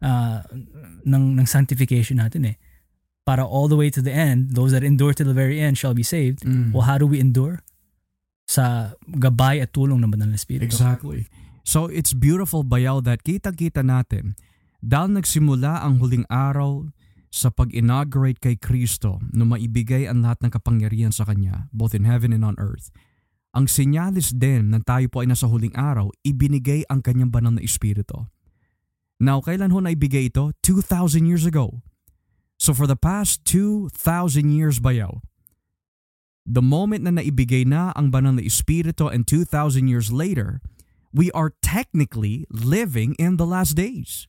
S2: uh, ng, ng sanctification natin eh. Para all the way to the end, those that endure to the very end shall be saved.
S1: Mm.
S2: Well, how do we endure? Sa gabay at tulong ng Banal na Espiritu.
S1: Exactly. So it's beautiful bayaw that kita-kita natin dahil nagsimula ang huling araw sa pag-inaugurate kay Kristo na maibigay ang lahat ng kapangyarihan sa Kanya, both in heaven and on earth. Ang sinyalis din na tayo po ay nasa huling araw, ibinigay ang Kanyang banal na Espiritu. Now, kailan ho naibigay ito? 2,000 years ago. So for the past 2,000 years bayaw, the moment na naibigay na ang banal na Espiritu and 2,000 years later, we are technically living in the last days.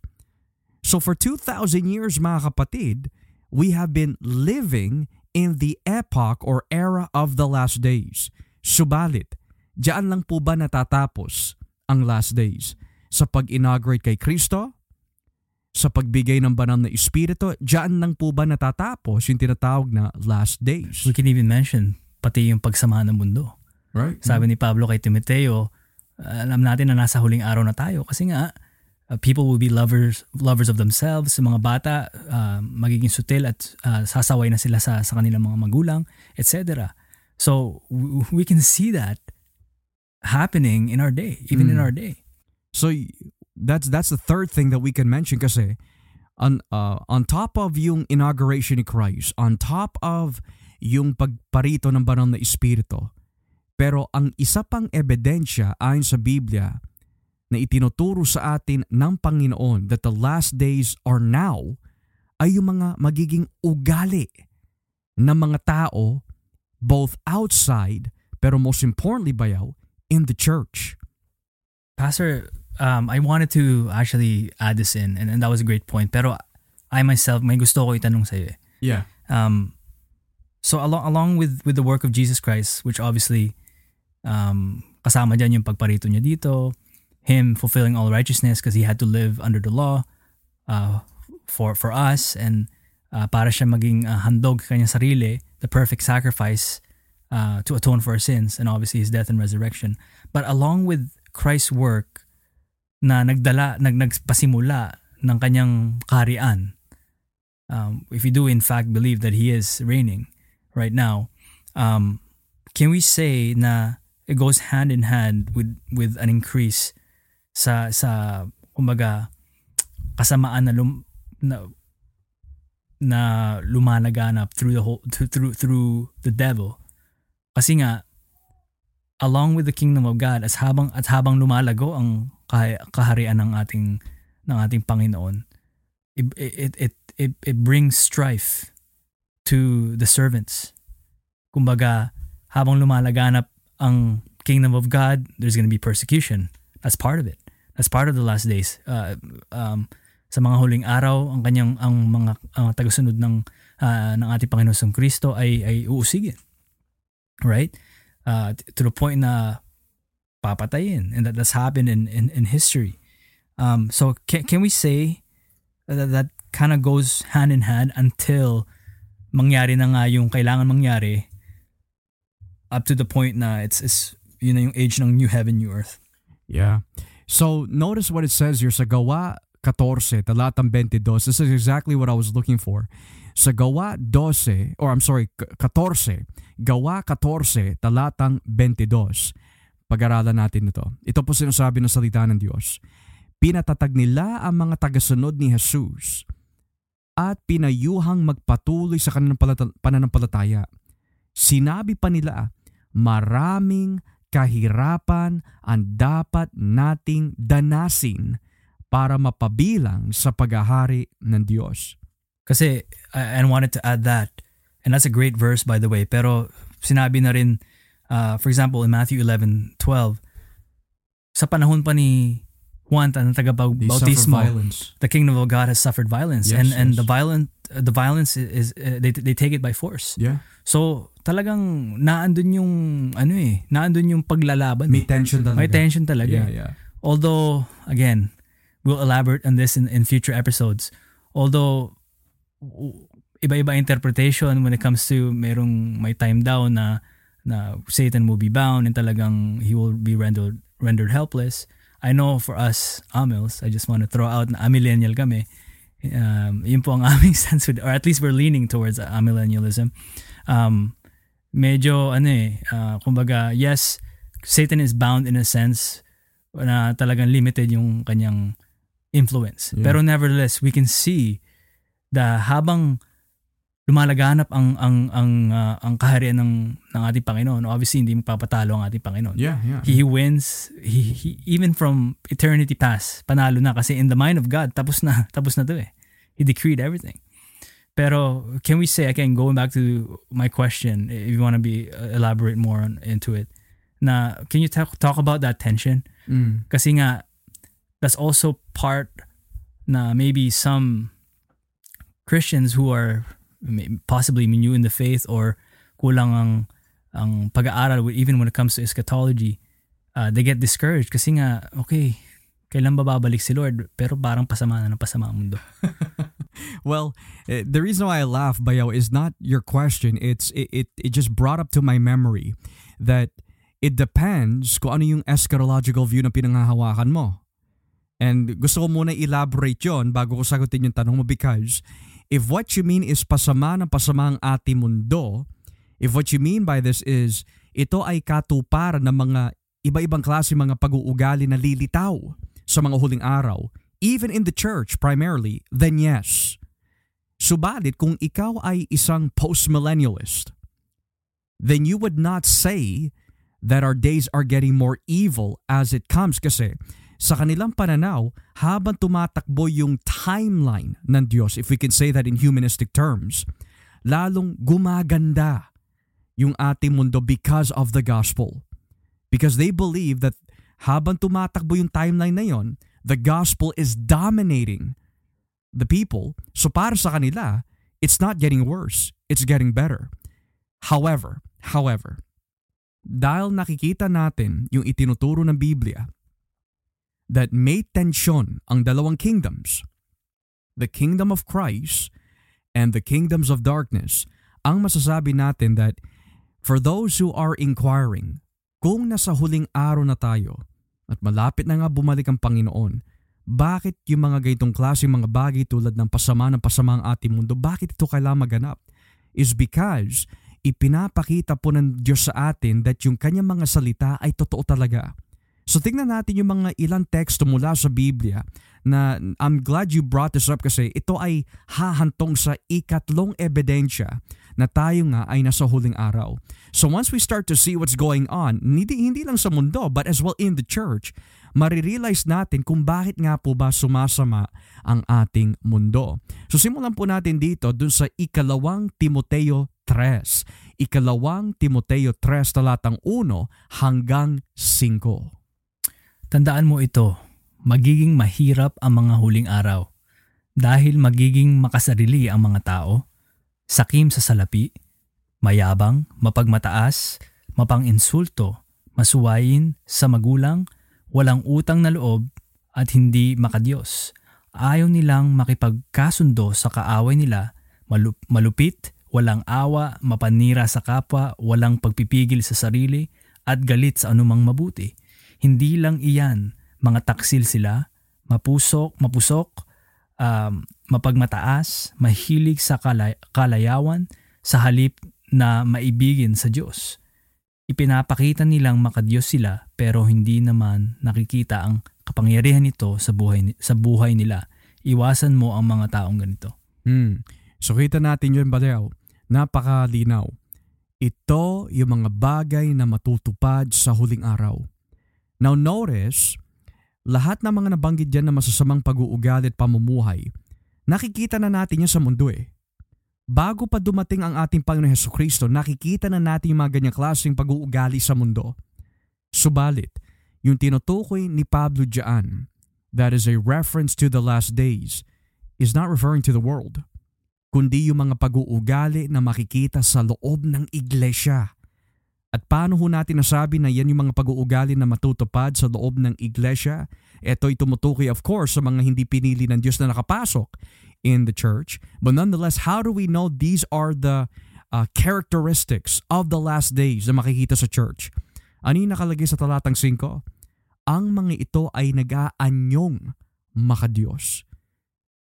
S1: So for 2,000 years mga kapatid, we have been living in the epoch or era of the last days. Subalit, diyan lang po ba natatapos ang last days? Sa pag-inaugurate kay Kristo? Sa pagbigay ng banal na Espiritu? Diyan lang po ba natatapos yung tinatawag na last days?
S2: We can even mention pati yung pagsama ng mundo.
S1: Right?
S2: Sabi ni Pablo kay Timoteo, alam natin na nasa huling araw na tayo kasi nga uh, people will be lovers lovers of themselves. Sa mga bata, uh, magiging sutil at uh, sasaway na sila sa, sa kanilang mga magulang, etc. So w- we can see that happening in our day, even in
S1: Mm.
S2: our day.
S1: So that's that's the third thing that we can mention kasi on uh, on top of yung inauguration ni Christ, on top of yung pagparito ng banal na espiritu. Pero ang isa pang ebidensya ayon sa Biblia na itinuturo sa atin ng Panginoon that the last days are now ay yung mga magiging ugali ng mga tao both outside pero most importantly bayaw in the church.
S2: Pastor, um, I wanted to actually add this in and, and that was a great point. Pero I myself, may gusto ko itanong sa iyo. eh.
S1: Yeah.
S2: Um, so along along with with the work of Jesus Christ, which obviously um, kasama dyan yung pagparito niya dito, him fulfilling all righteousness because he had to live under the law uh, for for us and uh, para siya maging uh, handog sa kanyang sarili, the perfect sacrifice uh, to atone for our sins and obviously his death and resurrection. But along with Christ's work na nagdala, nag, nagpasimula ng kanyang kaharian, um, if we do in fact believe that he is reigning right now, um, can we say na it goes hand in hand with with an increase sa sa kumbaga kasamaan na lum, na, na lumalaganap through the whole through through, through the devil. Kasi nga along with the kingdom of God as habang at habang lumalago ang kah- kaharian ng ating ng ating Panginoon it it it it, it brings strife to the servants. Kumbaga habang lumalaganap ang kingdom of God there's going to be persecution. That's part of it. That's part of the last days. Uh, um, sa mga huling araw ang kanyang ang mga ang tagasunod ng uh, ng ating Panginoon Kristo ay ay uusigin. Right? Uh, to the point na papatayin. And that that's happened in in, in history. Um, so can, can we say that that kind of goes hand in hand until mangyari na nga yung kailangan mangyari up to the point na it's, it's yun na yung age ng new heaven, new earth.
S1: Yeah. So notice what it says here sa Gawa 14, talatang 22. This is exactly what I was looking for. Sa Gawa 12, or I'm sorry, k- 14, Gawa 14, talatang 22. Pag-aralan natin ito. Ito po sinasabi ng salita ng Diyos. Pinatatag nila ang mga tagasunod ni Jesus at pinayuhang magpatuloy sa kanilang palata- pananampalataya. Sinabi pa nila, maraming kahirapan ang dapat nating danasin para mapabilang sa paghahari ng Diyos.
S2: Kasi, I, I wanted to add that, and that's a great verse by the way, pero sinabi na rin, uh, for example, in Matthew 11, 12, sa panahon pa ni Juan
S1: suffer
S2: taga-bautismo, the kingdom of God has suffered violence,
S1: Yes,
S2: and and
S1: yes.
S2: the violent uh, the violence is, uh, they they take it by force.
S1: Yeah.
S2: So talagang naandun yung ano eh, naandun yung paglalaban.
S1: May
S2: eh.
S1: tension talaga.
S2: May tension talaga.
S1: Yeah,
S2: eh.
S1: yeah.
S2: Although again, we'll elaborate on this in in future episodes. Although iba-iba interpretation when it comes to merong may time daw na na Satan will be bound and talagang he will be rendered rendered helpless. I know for us Amils, I just want to throw out na amillennial kami. Um, yun po ang aming stance with, or at least we're leaning towards amillennialism. Um, medyo ano eh, uh, kumbaga, yes, Satan is bound in a sense na talagang limited yung kanyang influence.
S1: Yeah.
S2: Pero nevertheless, we can see the habang lumalaganap ang ang ang uh, ang kaharian ng ng ating Panginoon. Obviously hindi magpapatalo ang ating Panginoon.
S1: Yeah, yeah.
S2: He, he wins he, he even from eternity past. Panalo na kasi in the mind of God tapos na tapos na 'to eh. He decreed everything. Pero can we say again going back to my question if you want to be uh, elaborate more on, into it. Na can you talk talk about that tension?
S1: Mm.
S2: Kasi nga that's also part na maybe some Christians who are possibly new in the faith or kulang ang ang pag-aaral even when it comes to eschatology uh, they get discouraged kasi nga okay kailan ba babalik si Lord pero parang pasama na ng pasama ang mundo
S1: well, uh, the reason why I laugh, Bayo, is not your question. It's it, it, it just brought up to my memory that it depends kung ano yung eschatological view na pinanghahawakan mo. And gusto ko muna elaborate yon bago ko sagutin yung tanong mo because if what you mean is pasama ng pasama ang ating mundo, if what you mean by this is ito ay katuparan ng mga iba-ibang klase mga pag-uugali na lilitaw sa mga huling araw, even in the church primarily, then yes. Subalit kung ikaw ay isang post-millennialist, then you would not say that our days are getting more evil as it comes kasi sa kanilang pananaw, habang tumatakbo yung timeline ng Diyos, if we can say that in humanistic terms, lalong gumaganda yung ating mundo because of the gospel. Because they believe that habang tumatakbo yung timeline na yon, the gospel is dominating the people. So para sa kanila, it's not getting worse. It's getting better. However, however, dahil nakikita natin yung itinuturo ng Biblia that may tensyon ang dalawang kingdoms, the kingdom of Christ and the kingdoms of darkness, ang masasabi natin that for those who are inquiring, kung nasa huling araw na tayo at malapit na nga bumalik ang Panginoon, bakit yung mga ganitong klase mga bagay tulad ng pasama ng pasama ang ating mundo, bakit ito kailangan maganap? Is because ipinapakita po ng Diyos sa atin that yung kanyang mga salita ay totoo talaga. So tingnan natin yung mga ilang teksto mula sa Biblia na I'm glad you brought this up kasi ito ay hahantong sa ikatlong ebidensya na tayo nga ay nasa huling araw. So once we start to see what's going on, hindi, hindi lang sa mundo but as well in the church, marirealize natin kung bakit nga po ba sumasama ang ating mundo. So simulan po natin dito dun sa ikalawang Timoteo 3. Ikalawang Timoteo 3 talatang 1 hanggang 5.
S2: Tandaan mo ito, magiging mahirap ang mga huling araw dahil magiging makasarili ang mga tao, sakim sa salapi, mayabang, mapagmataas, mapang-insulto, masuwayin sa magulang, walang utang na loob at hindi makadiyos. Ayaw nilang makipagkasundo sa kaaway nila, malup- malupit, walang awa, mapanira sa kapwa, walang pagpipigil sa sarili, at galit sa anumang mabuti. Hindi lang iyan, mga taksil sila, mapusok, mapusok, um, mapagmataas, mahilig sa kalay- kalayawan, sa halip na maibigin sa Diyos. Ipinapakita nilang makadiyos sila pero hindi naman nakikita ang kapangyarihan nito sa buhay, sa buhay nila. Iwasan mo ang mga taong ganito.
S1: Hmm. So kita natin yun, Balew. Napakalinaw. Ito yung mga bagay na matutupad sa huling araw. Now notice, lahat ng mga nabanggit dyan na masasamang pag-uugali at pamumuhay, nakikita na natin yan sa mundo eh. Bago pa dumating ang ating Panginoon Heso Kristo, nakikita na natin yung mga ganyang klaseng pag-uugali sa mundo. Subalit, yung tinutukoy ni Pablo dyan, that is a reference to the last days, is not referring to the world, kundi yung mga pag-uugali na makikita sa loob ng iglesia. At paano ho natin nasabi na yan yung mga pag-uugali na matutupad sa loob ng iglesia? Ito'y tumutukoy of course sa mga hindi pinili ng Diyos na nakapasok in the church. But nonetheless, how do we know these are the uh, characteristics of the last days na makikita sa church? Ano nakalagay sa talatang 5? ang mga ito ay nag-aanyong makadiyos.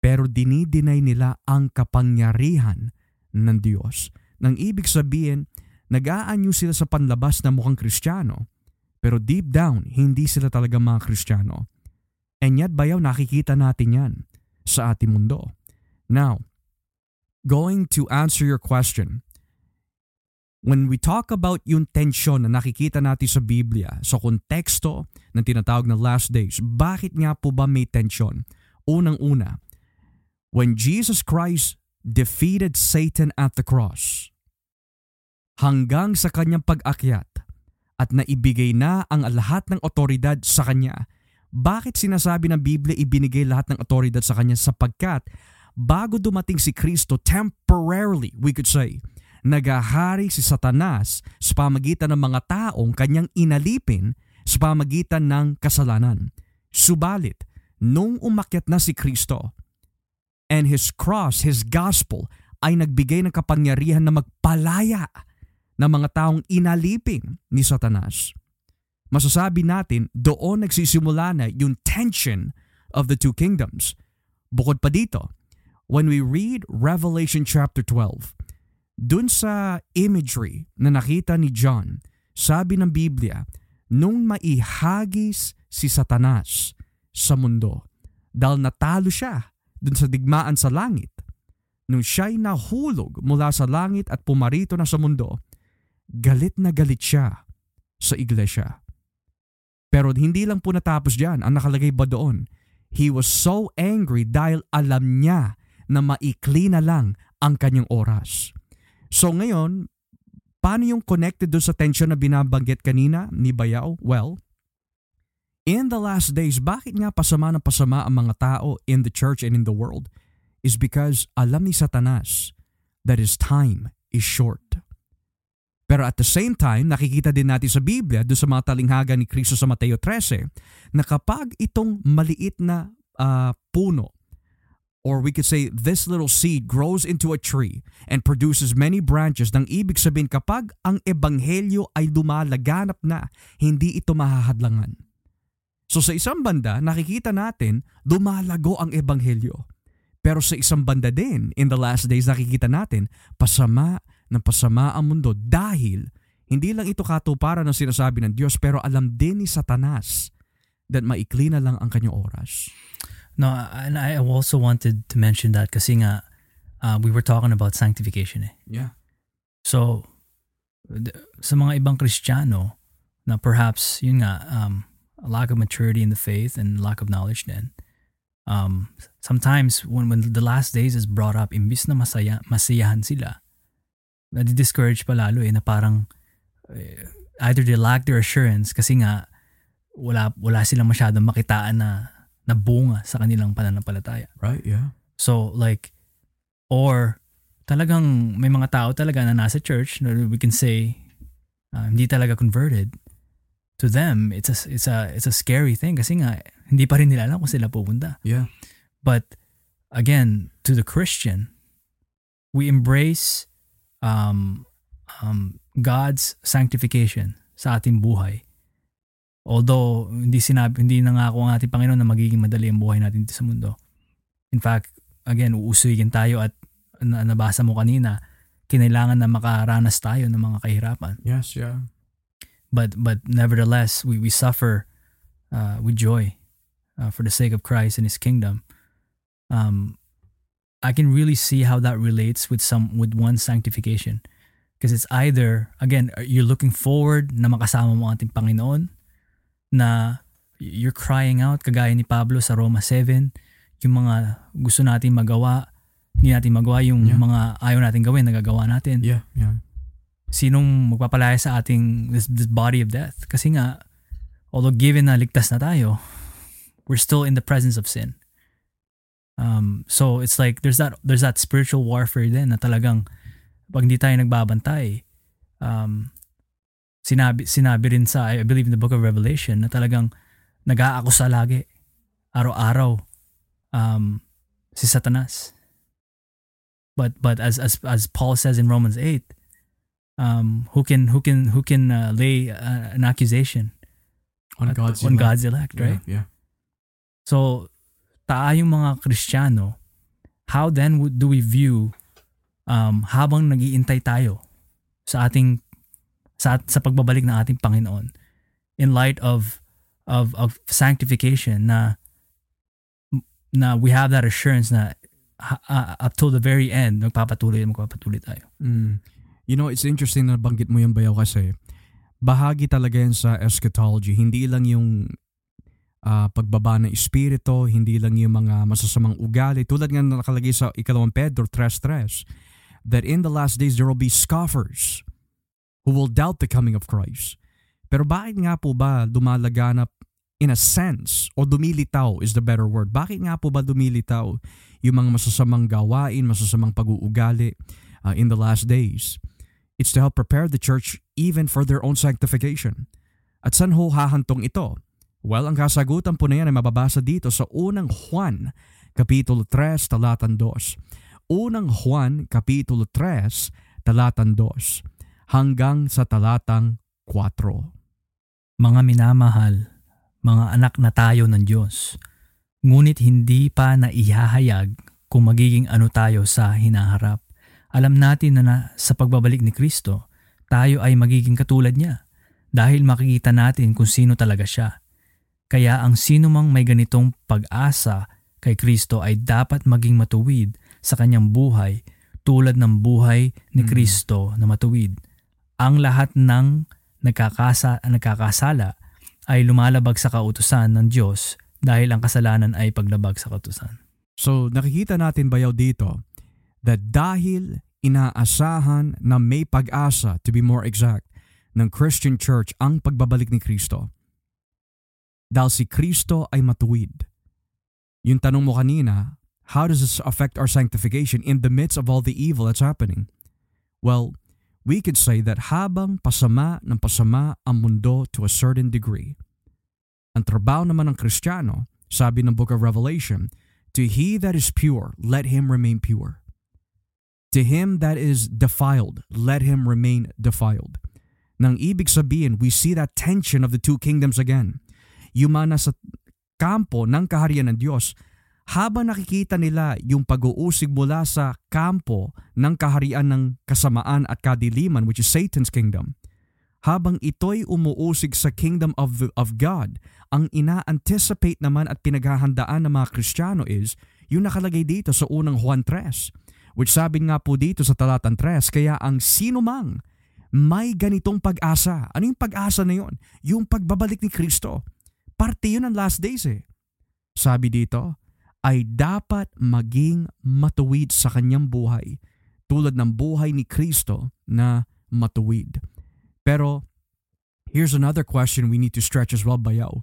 S1: Pero dinidinay nila ang kapangyarihan ng Diyos. Nang ibig sabihin, nag-aanyo sila sa panlabas na mukhang kristyano, pero deep down, hindi sila talaga mga kristyano. And yet, bayaw, nakikita natin yan sa ating mundo. Now, going to answer your question, when we talk about yung tensyon na nakikita natin sa Biblia, sa konteksto ng tinatawag na last days, bakit nga po ba may tensyon? Unang-una, when Jesus Christ defeated Satan at the cross, hanggang sa kanyang pag-akyat at naibigay na ang lahat ng otoridad sa kanya, bakit sinasabi ng Biblia ibinigay lahat ng otoridad sa kanya? Sapagkat bago dumating si Kristo, temporarily, we could say, nagahari si Satanas sa pamagitan ng mga taong kanyang inalipin sa pamagitan ng kasalanan. Subalit, nung umakyat na si Kristo and His cross, His gospel, ay nagbigay ng kapangyarihan na magpalaya ng mga taong inalipin ni Satanas masasabi natin doon nagsisimula na yung tension of the two kingdoms. Bukod pa dito, when we read Revelation chapter 12, dun sa imagery na nakita ni John, sabi ng Biblia, nung maihagis si Satanas sa mundo, dahil natalo siya dun sa digmaan sa langit, nung siya'y nahulog mula sa langit at pumarito na sa mundo, galit na galit siya sa iglesia. Pero hindi lang po natapos diyan. Ang nakalagay ba doon? He was so angry dahil alam niya na maikli na lang ang kanyang oras. So ngayon, paano yung connected doon sa tension na binabanggit kanina ni Bayaw? Well, in the last days, bakit nga pasama ng pasama ang mga tao in the church and in the world? Is because alam ni Satanas that his time is short. Pero at the same time, nakikita din natin sa Biblia, doon sa mga talinghaga ni Kristo sa Mateo 13, na kapag itong maliit na uh, puno, or we could say this little seed grows into a tree and produces many branches, nang ibig sabihin kapag ang ebanghelyo ay lumalaganap na, hindi ito mahahadlangan. So sa isang banda, nakikita natin, lumalago ang ebanghelyo. Pero sa isang banda din, in the last days, nakikita natin, pasama ng pasama ang mundo dahil hindi lang ito katuparan ng sinasabi ng Diyos pero alam din ni Satanas that maikli na lang ang kanyang oras.
S2: No, and I also wanted to mention that kasi nga uh, we were talking about sanctification eh.
S1: Yeah.
S2: So, sa mga ibang Kristiyano na perhaps, yun nga, um, a lack of maturity in the faith and lack of knowledge then, um, sometimes when, when the last days is brought up, imbis na masaya, masayahan sila, nadi-discourage pa lalo eh na parang uh, either they lack their assurance kasi nga wala wala silang masyadong makitaan na na bunga sa kanilang pananampalataya.
S1: Right, yeah.
S2: So like or talagang may mga tao talaga na nasa church na we can say uh, hindi talaga converted to them it's a it's a it's a scary thing kasi nga hindi pa rin nila alam kung sila pupunta.
S1: Yeah.
S2: But again, to the Christian, we embrace um, um, God's sanctification sa ating buhay. Although hindi sinabi hindi nangako ang ating Panginoon na magiging madali ang buhay natin dito sa mundo. In fact, again, uusuyigin tayo at na, nabasa mo kanina, kinailangan na makaranas tayo ng mga kahirapan.
S1: Yes, yeah.
S2: But but nevertheless, we we suffer uh, with joy uh, for the sake of Christ and His kingdom. Um, I can really see how that relates with some with one sanctification. Because it's either, again, you're looking forward na makasama mo ating Panginoon, na you're crying out, kagaya ni Pablo sa Roma 7, yung mga gusto natin magawa, hindi natin magawa, yung yeah. mga ayaw natin gawin, nagagawa natin.
S1: Yeah, yeah.
S2: Sinong magpapalaya sa ating this, this body of death? Kasi nga, although given na ligtas na tayo, we're still in the presence of sin. Um, so it's like there's that there's that spiritual warfare din na talagang pag hindi tayo nagbabantay, um, sinabi sinabi rin sa I believe in the book of Revelation na talagang nag-aakusa lagi araw-araw um, si Satanas. But but as as as Paul says in Romans 8, um, who can who can who can uh, lay uh, an accusation
S1: On
S2: at-
S1: God's
S2: on
S1: elect.
S2: God's elect, right?
S1: Yeah.
S2: So, tayong mga Kristiyano, how then do we view um, habang nagiintay tayo sa ating sa, sa pagbabalik ng ating Panginoon in light of of of sanctification na na we have that assurance na uh, up till the very end magpapatuloy at magpapatuloy tayo.
S1: Mm. You know, it's interesting na banggit mo yung bayaw kasi bahagi talaga yan sa eschatology. Hindi lang yung ah, pagbaba ng espiritu, hindi lang yung mga masasamang ugali. Tulad nga na nakalagay sa ikalawang Pedro 3.3 that in the last days there will be scoffers who will doubt the coming of Christ. Pero bakit nga po ba dumalaganap in a sense o dumilitaw is the better word. Bakit nga po ba dumilitaw yung mga masasamang gawain, masasamang pag-uugali uh, in the last days? It's to help prepare the church even for their own sanctification. At saan ho hahantong ito? Well, ang kasagutan po na yan ay mababasa dito sa unang Juan, Kapitulo 3, talatan 2. Unang Juan, Kapitulo 3, talatan 2, hanggang sa talatang 4.
S2: Mga minamahal, mga anak na tayo ng Diyos, ngunit hindi pa naihahayag kung magiging ano tayo sa hinaharap. Alam natin na, na sa pagbabalik ni Kristo, tayo ay magiging katulad niya dahil makikita natin kung sino talaga siya. Kaya ang sino mang may ganitong pag-asa kay Kristo ay dapat maging matuwid sa kanyang buhay tulad ng buhay ni
S1: Mm.
S2: Kristo na matuwid. Ang lahat ng nagkakasa, nagkakasala ay lumalabag sa kautusan ng Diyos dahil ang kasalanan ay paglabag sa kautusan.
S1: So nakikita natin bayaw dito that dahil inaasahan na may pag-asa, to be more exact, ng Christian Church ang pagbabalik ni Kristo. Dahil si Kristo ay matuwid. Yung tanong mo kanina, how does this affect our sanctification in the midst of all the evil that's happening? Well, we could say that habang pasama ng pasama ang mundo to a certain degree, ang trabaho naman ng Kristiyano, sabi ng Book of Revelation, To he that is pure, let him remain pure. To him that is defiled, let him remain defiled. Nang ibig sabihin, we see that tension of the two kingdoms again. Yung mga nasa kampo ng kaharian ng Diyos, habang nakikita nila yung pag-uusig mula sa kampo ng kaharian ng kasamaan at kadiliman, which is Satan's kingdom, habang ito'y umuusig sa kingdom of, the, of God, ang ina-anticipate naman at pinaghahandaan ng mga Kristiyano is yung nakalagay dito sa unang Juan 3, which sabi nga po dito sa talatan 3, kaya ang sino mang may ganitong pag-asa. Ano yung pag-asa na yun? Yung pagbabalik ni Kristo. Parte yun ng last days eh. Sabi dito, ay dapat maging matuwid sa kanyang buhay tulad ng buhay ni Kristo na matuwid. Pero here's another question we need to stretch as well, Bayaw.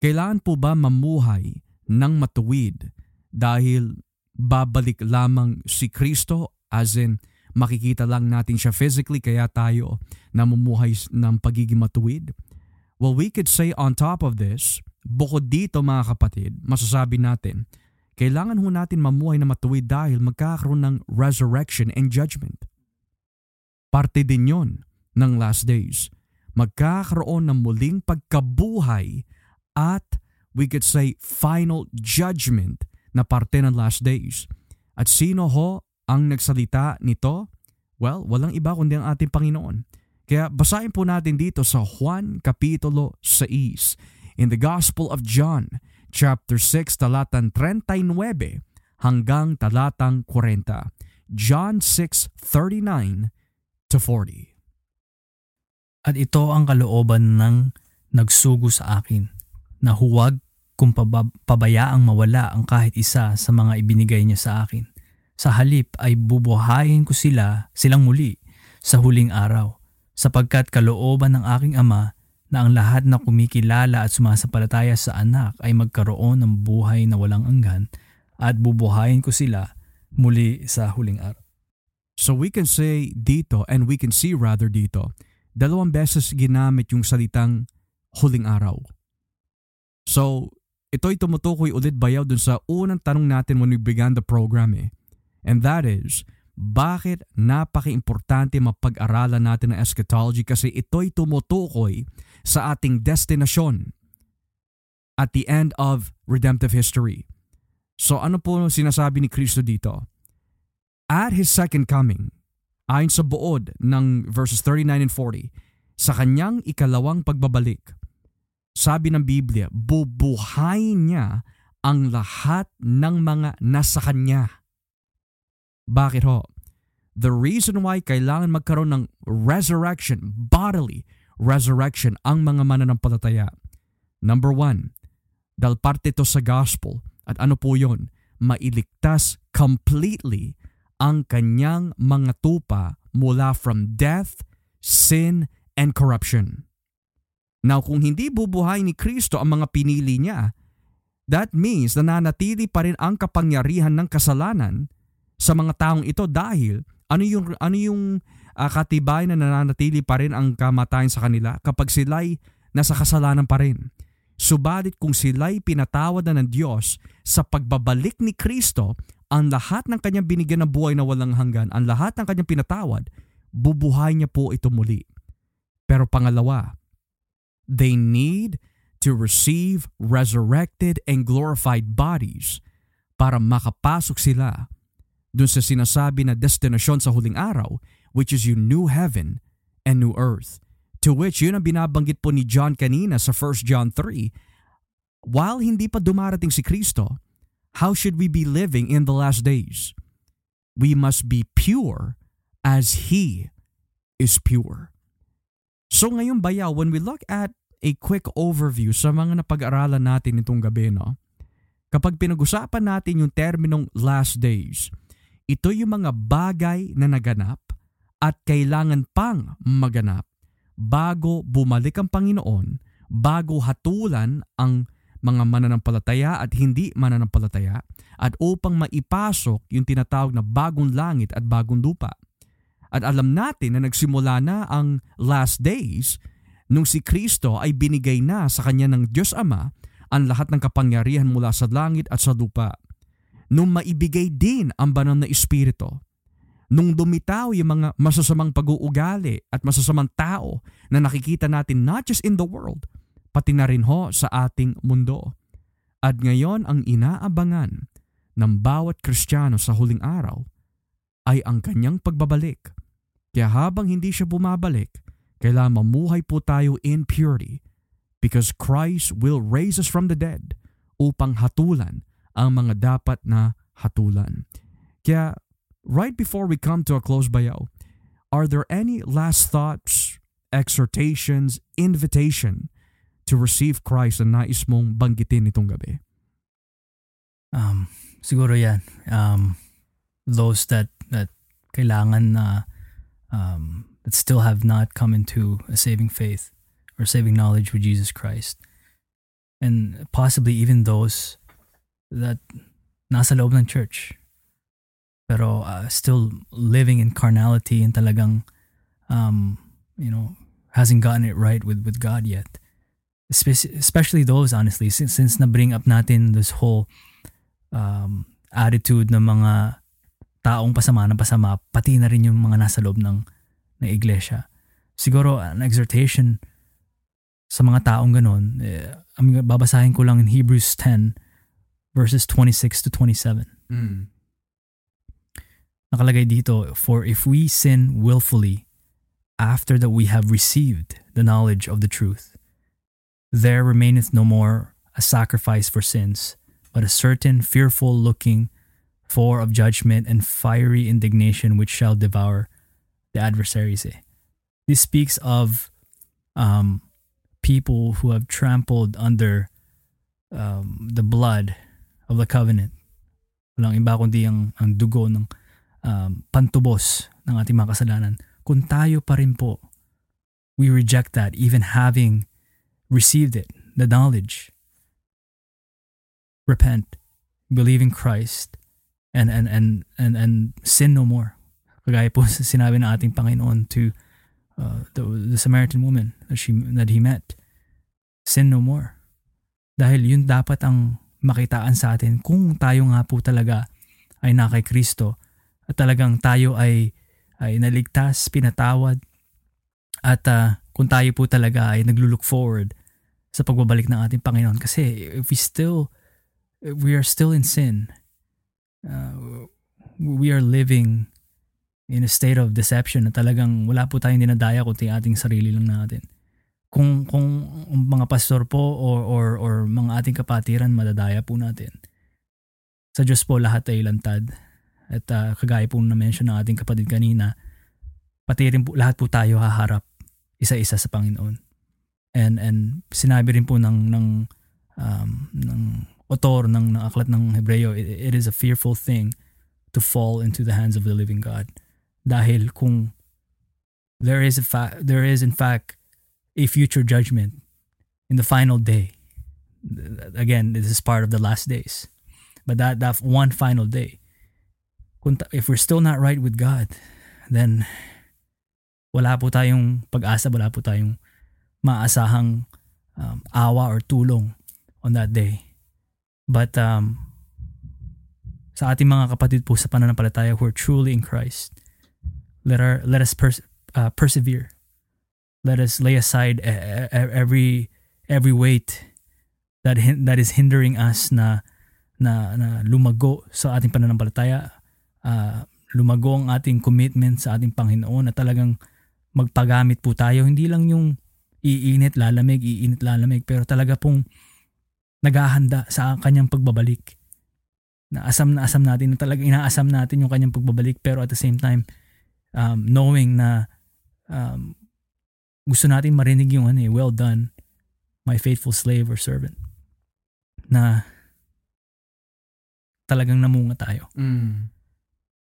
S1: Kailangan po ba mamuhay ng matuwid dahil babalik lamang si Kristo as in makikita lang natin siya physically kaya tayo namumuhay ng pagiging matuwid? Well, we could say on top of this, bukod dito mga kapatid, masasabi natin, kailangan ho natin mamuhay na matuwid dahil magkakaroon ng resurrection and judgment. Parte din yon ng last days. Magkakaroon ng muling pagkabuhay at we could say final judgment na parte ng last days. At sino ho ang nagsalita nito? Well, walang iba kundi ang ating Panginoon. Kaya basahin po natin dito sa Juan Kapitulo 6 in the Gospel of John chapter 6 talatan 39 hanggang talatang 40. John 6:39 to 40.
S2: At ito ang kalooban ng nagsugo sa akin, na huwag kung paba- pabayaang mawala ang kahit isa sa mga ibinigay niya sa akin. Sa halip ay bubuhayin ko sila, silang muli, sa huling araw, sapagkat kalooban ng aking ama na ang lahat na kumikilala at sumasampalataya sa anak ay magkaroon ng buhay na walang anggan at bubuhayin ko sila muli sa huling araw.
S1: So we can say dito and we can see rather dito, dalawang beses ginamit yung salitang huling araw. So ito'y tumutukoy ulit bayaw dun sa unang tanong natin when we began the program eh. And that is, bakit napaka-importante mapag-aralan natin ang eschatology kasi ito'y tumutukoy sa ating destinasyon at the end of redemptive history. So ano po sinasabi ni Kristo dito? At His second coming, ayon sa buod ng verses 39 and 40, sa kanyang ikalawang pagbabalik, sabi ng Biblia, bubuhayin niya ang lahat ng mga nasa kanya bakit ho? The reason why kailangan magkaroon ng resurrection, bodily resurrection ang mga mananampalataya. Number one, dahil parte to sa gospel. At ano po yon? Mailigtas completely ang kanyang mga tupa mula from death, sin, and corruption. Now kung hindi bubuhay ni Kristo ang mga pinili niya, that means na nanatili pa rin ang kapangyarihan ng kasalanan sa mga taong ito dahil ano yung ano yung uh, katibayan na nananatili pa rin ang kamatayan sa kanila kapag sila'y nasa kasalanan pa rin. Subalit kung sila'y pinatawad na ng Diyos sa pagbabalik ni Kristo, ang lahat ng kanyang binigyan ng buhay na walang hanggan, ang lahat ng kanyang pinatawad, bubuhay niya po ito muli. Pero pangalawa, they need to receive resurrected and glorified bodies para makapasok sila dun sa sinasabi na destinasyon sa huling araw, which is yung new heaven and new earth. To which yun ang binabanggit po ni John kanina sa 1 John 3. While hindi pa dumarating si Kristo, how should we be living in the last days? We must be pure as He is pure. So ngayon bayaw, when we look at a quick overview sa mga napag-aralan natin itong gabi, no? Kapag pinag-usapan natin yung terminong last days, ito yung mga bagay na naganap at kailangan pang maganap bago bumalik ang Panginoon, bago hatulan ang mga mananampalataya at hindi mananampalataya at upang maipasok yung tinatawag na bagong langit at bagong lupa. At alam natin na nagsimula na ang last days nung si Kristo ay binigay na sa kanya ng Diyos Ama ang lahat ng kapangyarihan mula sa langit at sa lupa nung maibigay din ang banal na espiritu. Nung dumitaw yung mga masasamang pag-uugali at masasamang tao na nakikita natin not just in the world, pati na rin ho sa ating mundo. At ngayon ang inaabangan ng bawat Kristiyano sa huling araw ay ang kanyang pagbabalik. Kaya habang hindi siya bumabalik, kailangan mamuhay po tayo in purity because Christ will raise us from the dead upang hatulan ang mga dapat na hatulan. Kaya, right before we come to a close bayaw, are there any last thoughts, exhortations, invitation to receive Christ na nais mong banggitin itong gabi?
S2: Um, siguro yan. Um, those that, that kailangan na um, that still have not come into a saving faith or saving knowledge with Jesus Christ. And possibly even those that nasa loob ng church. Pero uh, still living in carnality and talagang um, you know hasn't gotten it right with with God yet. Especially those honestly since, since na bring up natin this whole um, attitude ng mga taong pasama na pasama pati na rin yung mga nasa loob ng ng iglesia. Siguro an exhortation sa mga taong ganun eh, babasahin ko lang in Hebrews 10 verses 26 to 27. Mm. Nakalagay dito, For if we sin willfully after that we have received the knowledge of the truth, there remaineth no more a sacrifice for sins, but a certain fearful looking for of judgment and fiery indignation which shall devour the adversaries. This speaks of um, people who have trampled under um, the blood of the covenant. Walang iba kundi ang, ang dugo ng um, pantubos ng ating mga kasalanan. Kung tayo pa rin po, we reject that even having received it, the knowledge. Repent, believe in Christ, and and and and and sin no more. Kagaya po sinabi ng ating Panginoon to uh, the, the Samaritan woman that she that he met. Sin no more. Dahil yun dapat ang makitaan sa atin kung tayo nga po talaga ay na kay Kristo At talagang tayo ay, ay naligtas, pinatawad. At uh, kung tayo po talaga ay naglulook forward sa pagbabalik ng ating Panginoon. Kasi if we still, if we are still in sin, uh, we are living in a state of deception na talagang wala po tayong dinadaya kundi ating sarili lang natin. Kung kung mga pastor po or or or mga ating kapatiran madadaya po natin. Sa Diyos po lahat ay lantad. At uh, kagaya po na mention ng ating kapatid kanina, pati rin po lahat po tayo haharap isa-isa sa Panginoon. And and sinabi rin po ng ng um, ng author ng, ng aklat ng Hebreo, it, it is a fearful thing to fall into the hands of the living God. Dahil kung there is a fa- there is in fact a future judgment in the final day. Again, this is part of the last days. But that that one final day, if we're still not right with God, then wala po tayong pag-asa, wala po tayong maasahang um, awa or tulong on that day. But um, sa ating mga kapatid po sa pananampalataya who are truly in Christ, let our let us pers- uh, persevere. Let us lay aside every every weight that that is hindering us na na, na lumago sa ating pananampalataya, uh, lumago ang ating commitment sa ating Panginoon na talagang magpagamit po tayo. Hindi lang yung iinit, lalamig, iinit, lalamig, pero talaga pong naghahanda sa kanyang pagbabalik. Na asam na asam natin, na talaga inaasam natin yung kanyang pagbabalik, pero at the same time, um, knowing na um, gusto natin marinig yung ano eh, well done, my faithful slave or servant. Na talagang namunga tayo.
S1: Mm.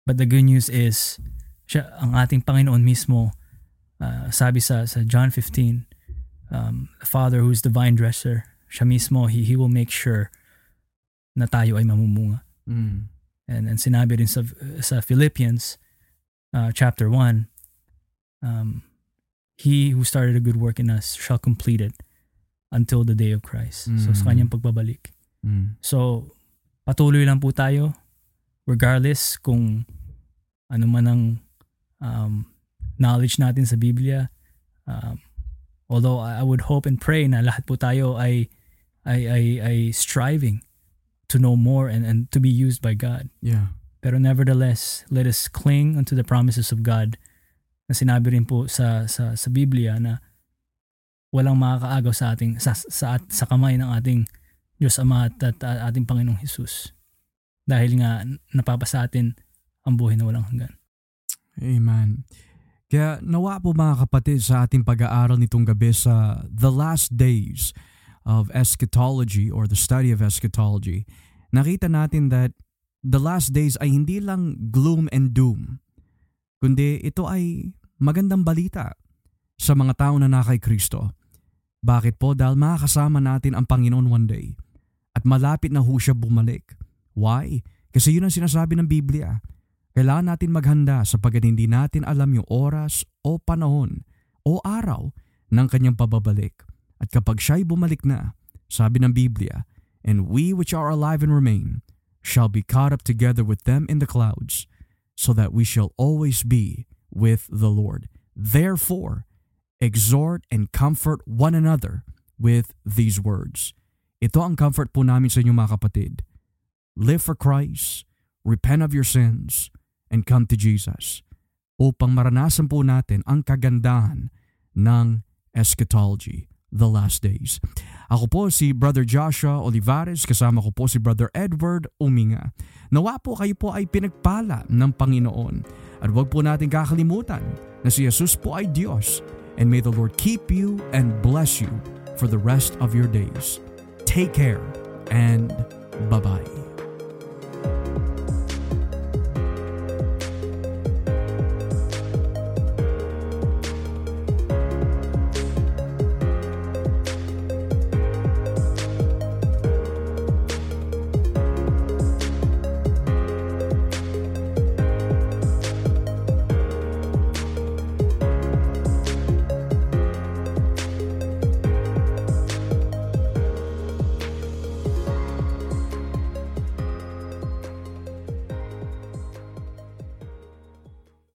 S2: But the good news is, siya, ang ating Panginoon mismo, uh, sabi sa, sa John 15, um, the Father who is the vine dresser, siya mismo, he, he will make sure na tayo ay mamumunga.
S1: Mm.
S2: And, and sinabi rin sa, sa Philippians, uh, chapter 1, um, He who started a good work in us shall complete it until the day of Christ. Mm. So sa kanyang pagbabalik.
S1: Mm.
S2: So patuloy lang po tayo regardless kung ano man ang um, knowledge natin sa Biblia. Um, although I would hope and pray na lahat po tayo ay ay ay, ay striving to know more and, and to be used by God.
S1: Yeah.
S2: Pero nevertheless, let us cling unto the promises of God na sinabi rin po sa sa sa Biblia na walang makakaagaw sa ating sa sa, sa kamay ng ating Diyos Ama at, at, at ating Panginoong Hesus. Dahil nga napapasa atin ang buhay na walang hanggan.
S1: Amen. Kaya nawa po mga kapatid sa ating pag-aaral nitong gabi sa The Last Days of Eschatology or the study of eschatology, nakita natin that the last days ay hindi lang gloom and doom, kundi ito ay magandang balita sa mga tao na nakay Kristo. Bakit po? Dahil makakasama natin ang Panginoon one day at malapit na ho siya bumalik. Why? Kasi yun ang sinasabi ng Biblia. Kailangan natin maghanda sapagkat hindi natin alam yung oras o panahon o araw ng kanyang pababalik. At kapag siya'y bumalik na, sabi ng Biblia, And we which are alive and remain shall be caught up together with them in the clouds, so that we shall always be with the Lord. Therefore, exhort and comfort one another with these words. Ito ang comfort po namin sa inyo mga kapatid. Live for Christ, repent of your sins, and come to Jesus upang maranasan po natin ang kagandahan ng eschatology the last days. Ako po si Brother Joshua Olivares, kasama ko po si Brother Edward Uminga. Nawa po kayo po ay pinagpala ng Panginoon. At huwag po natin kakalimutan na si Jesus po ay Diyos. And may the Lord keep you and bless you for the rest of your days. Take care and bye-bye.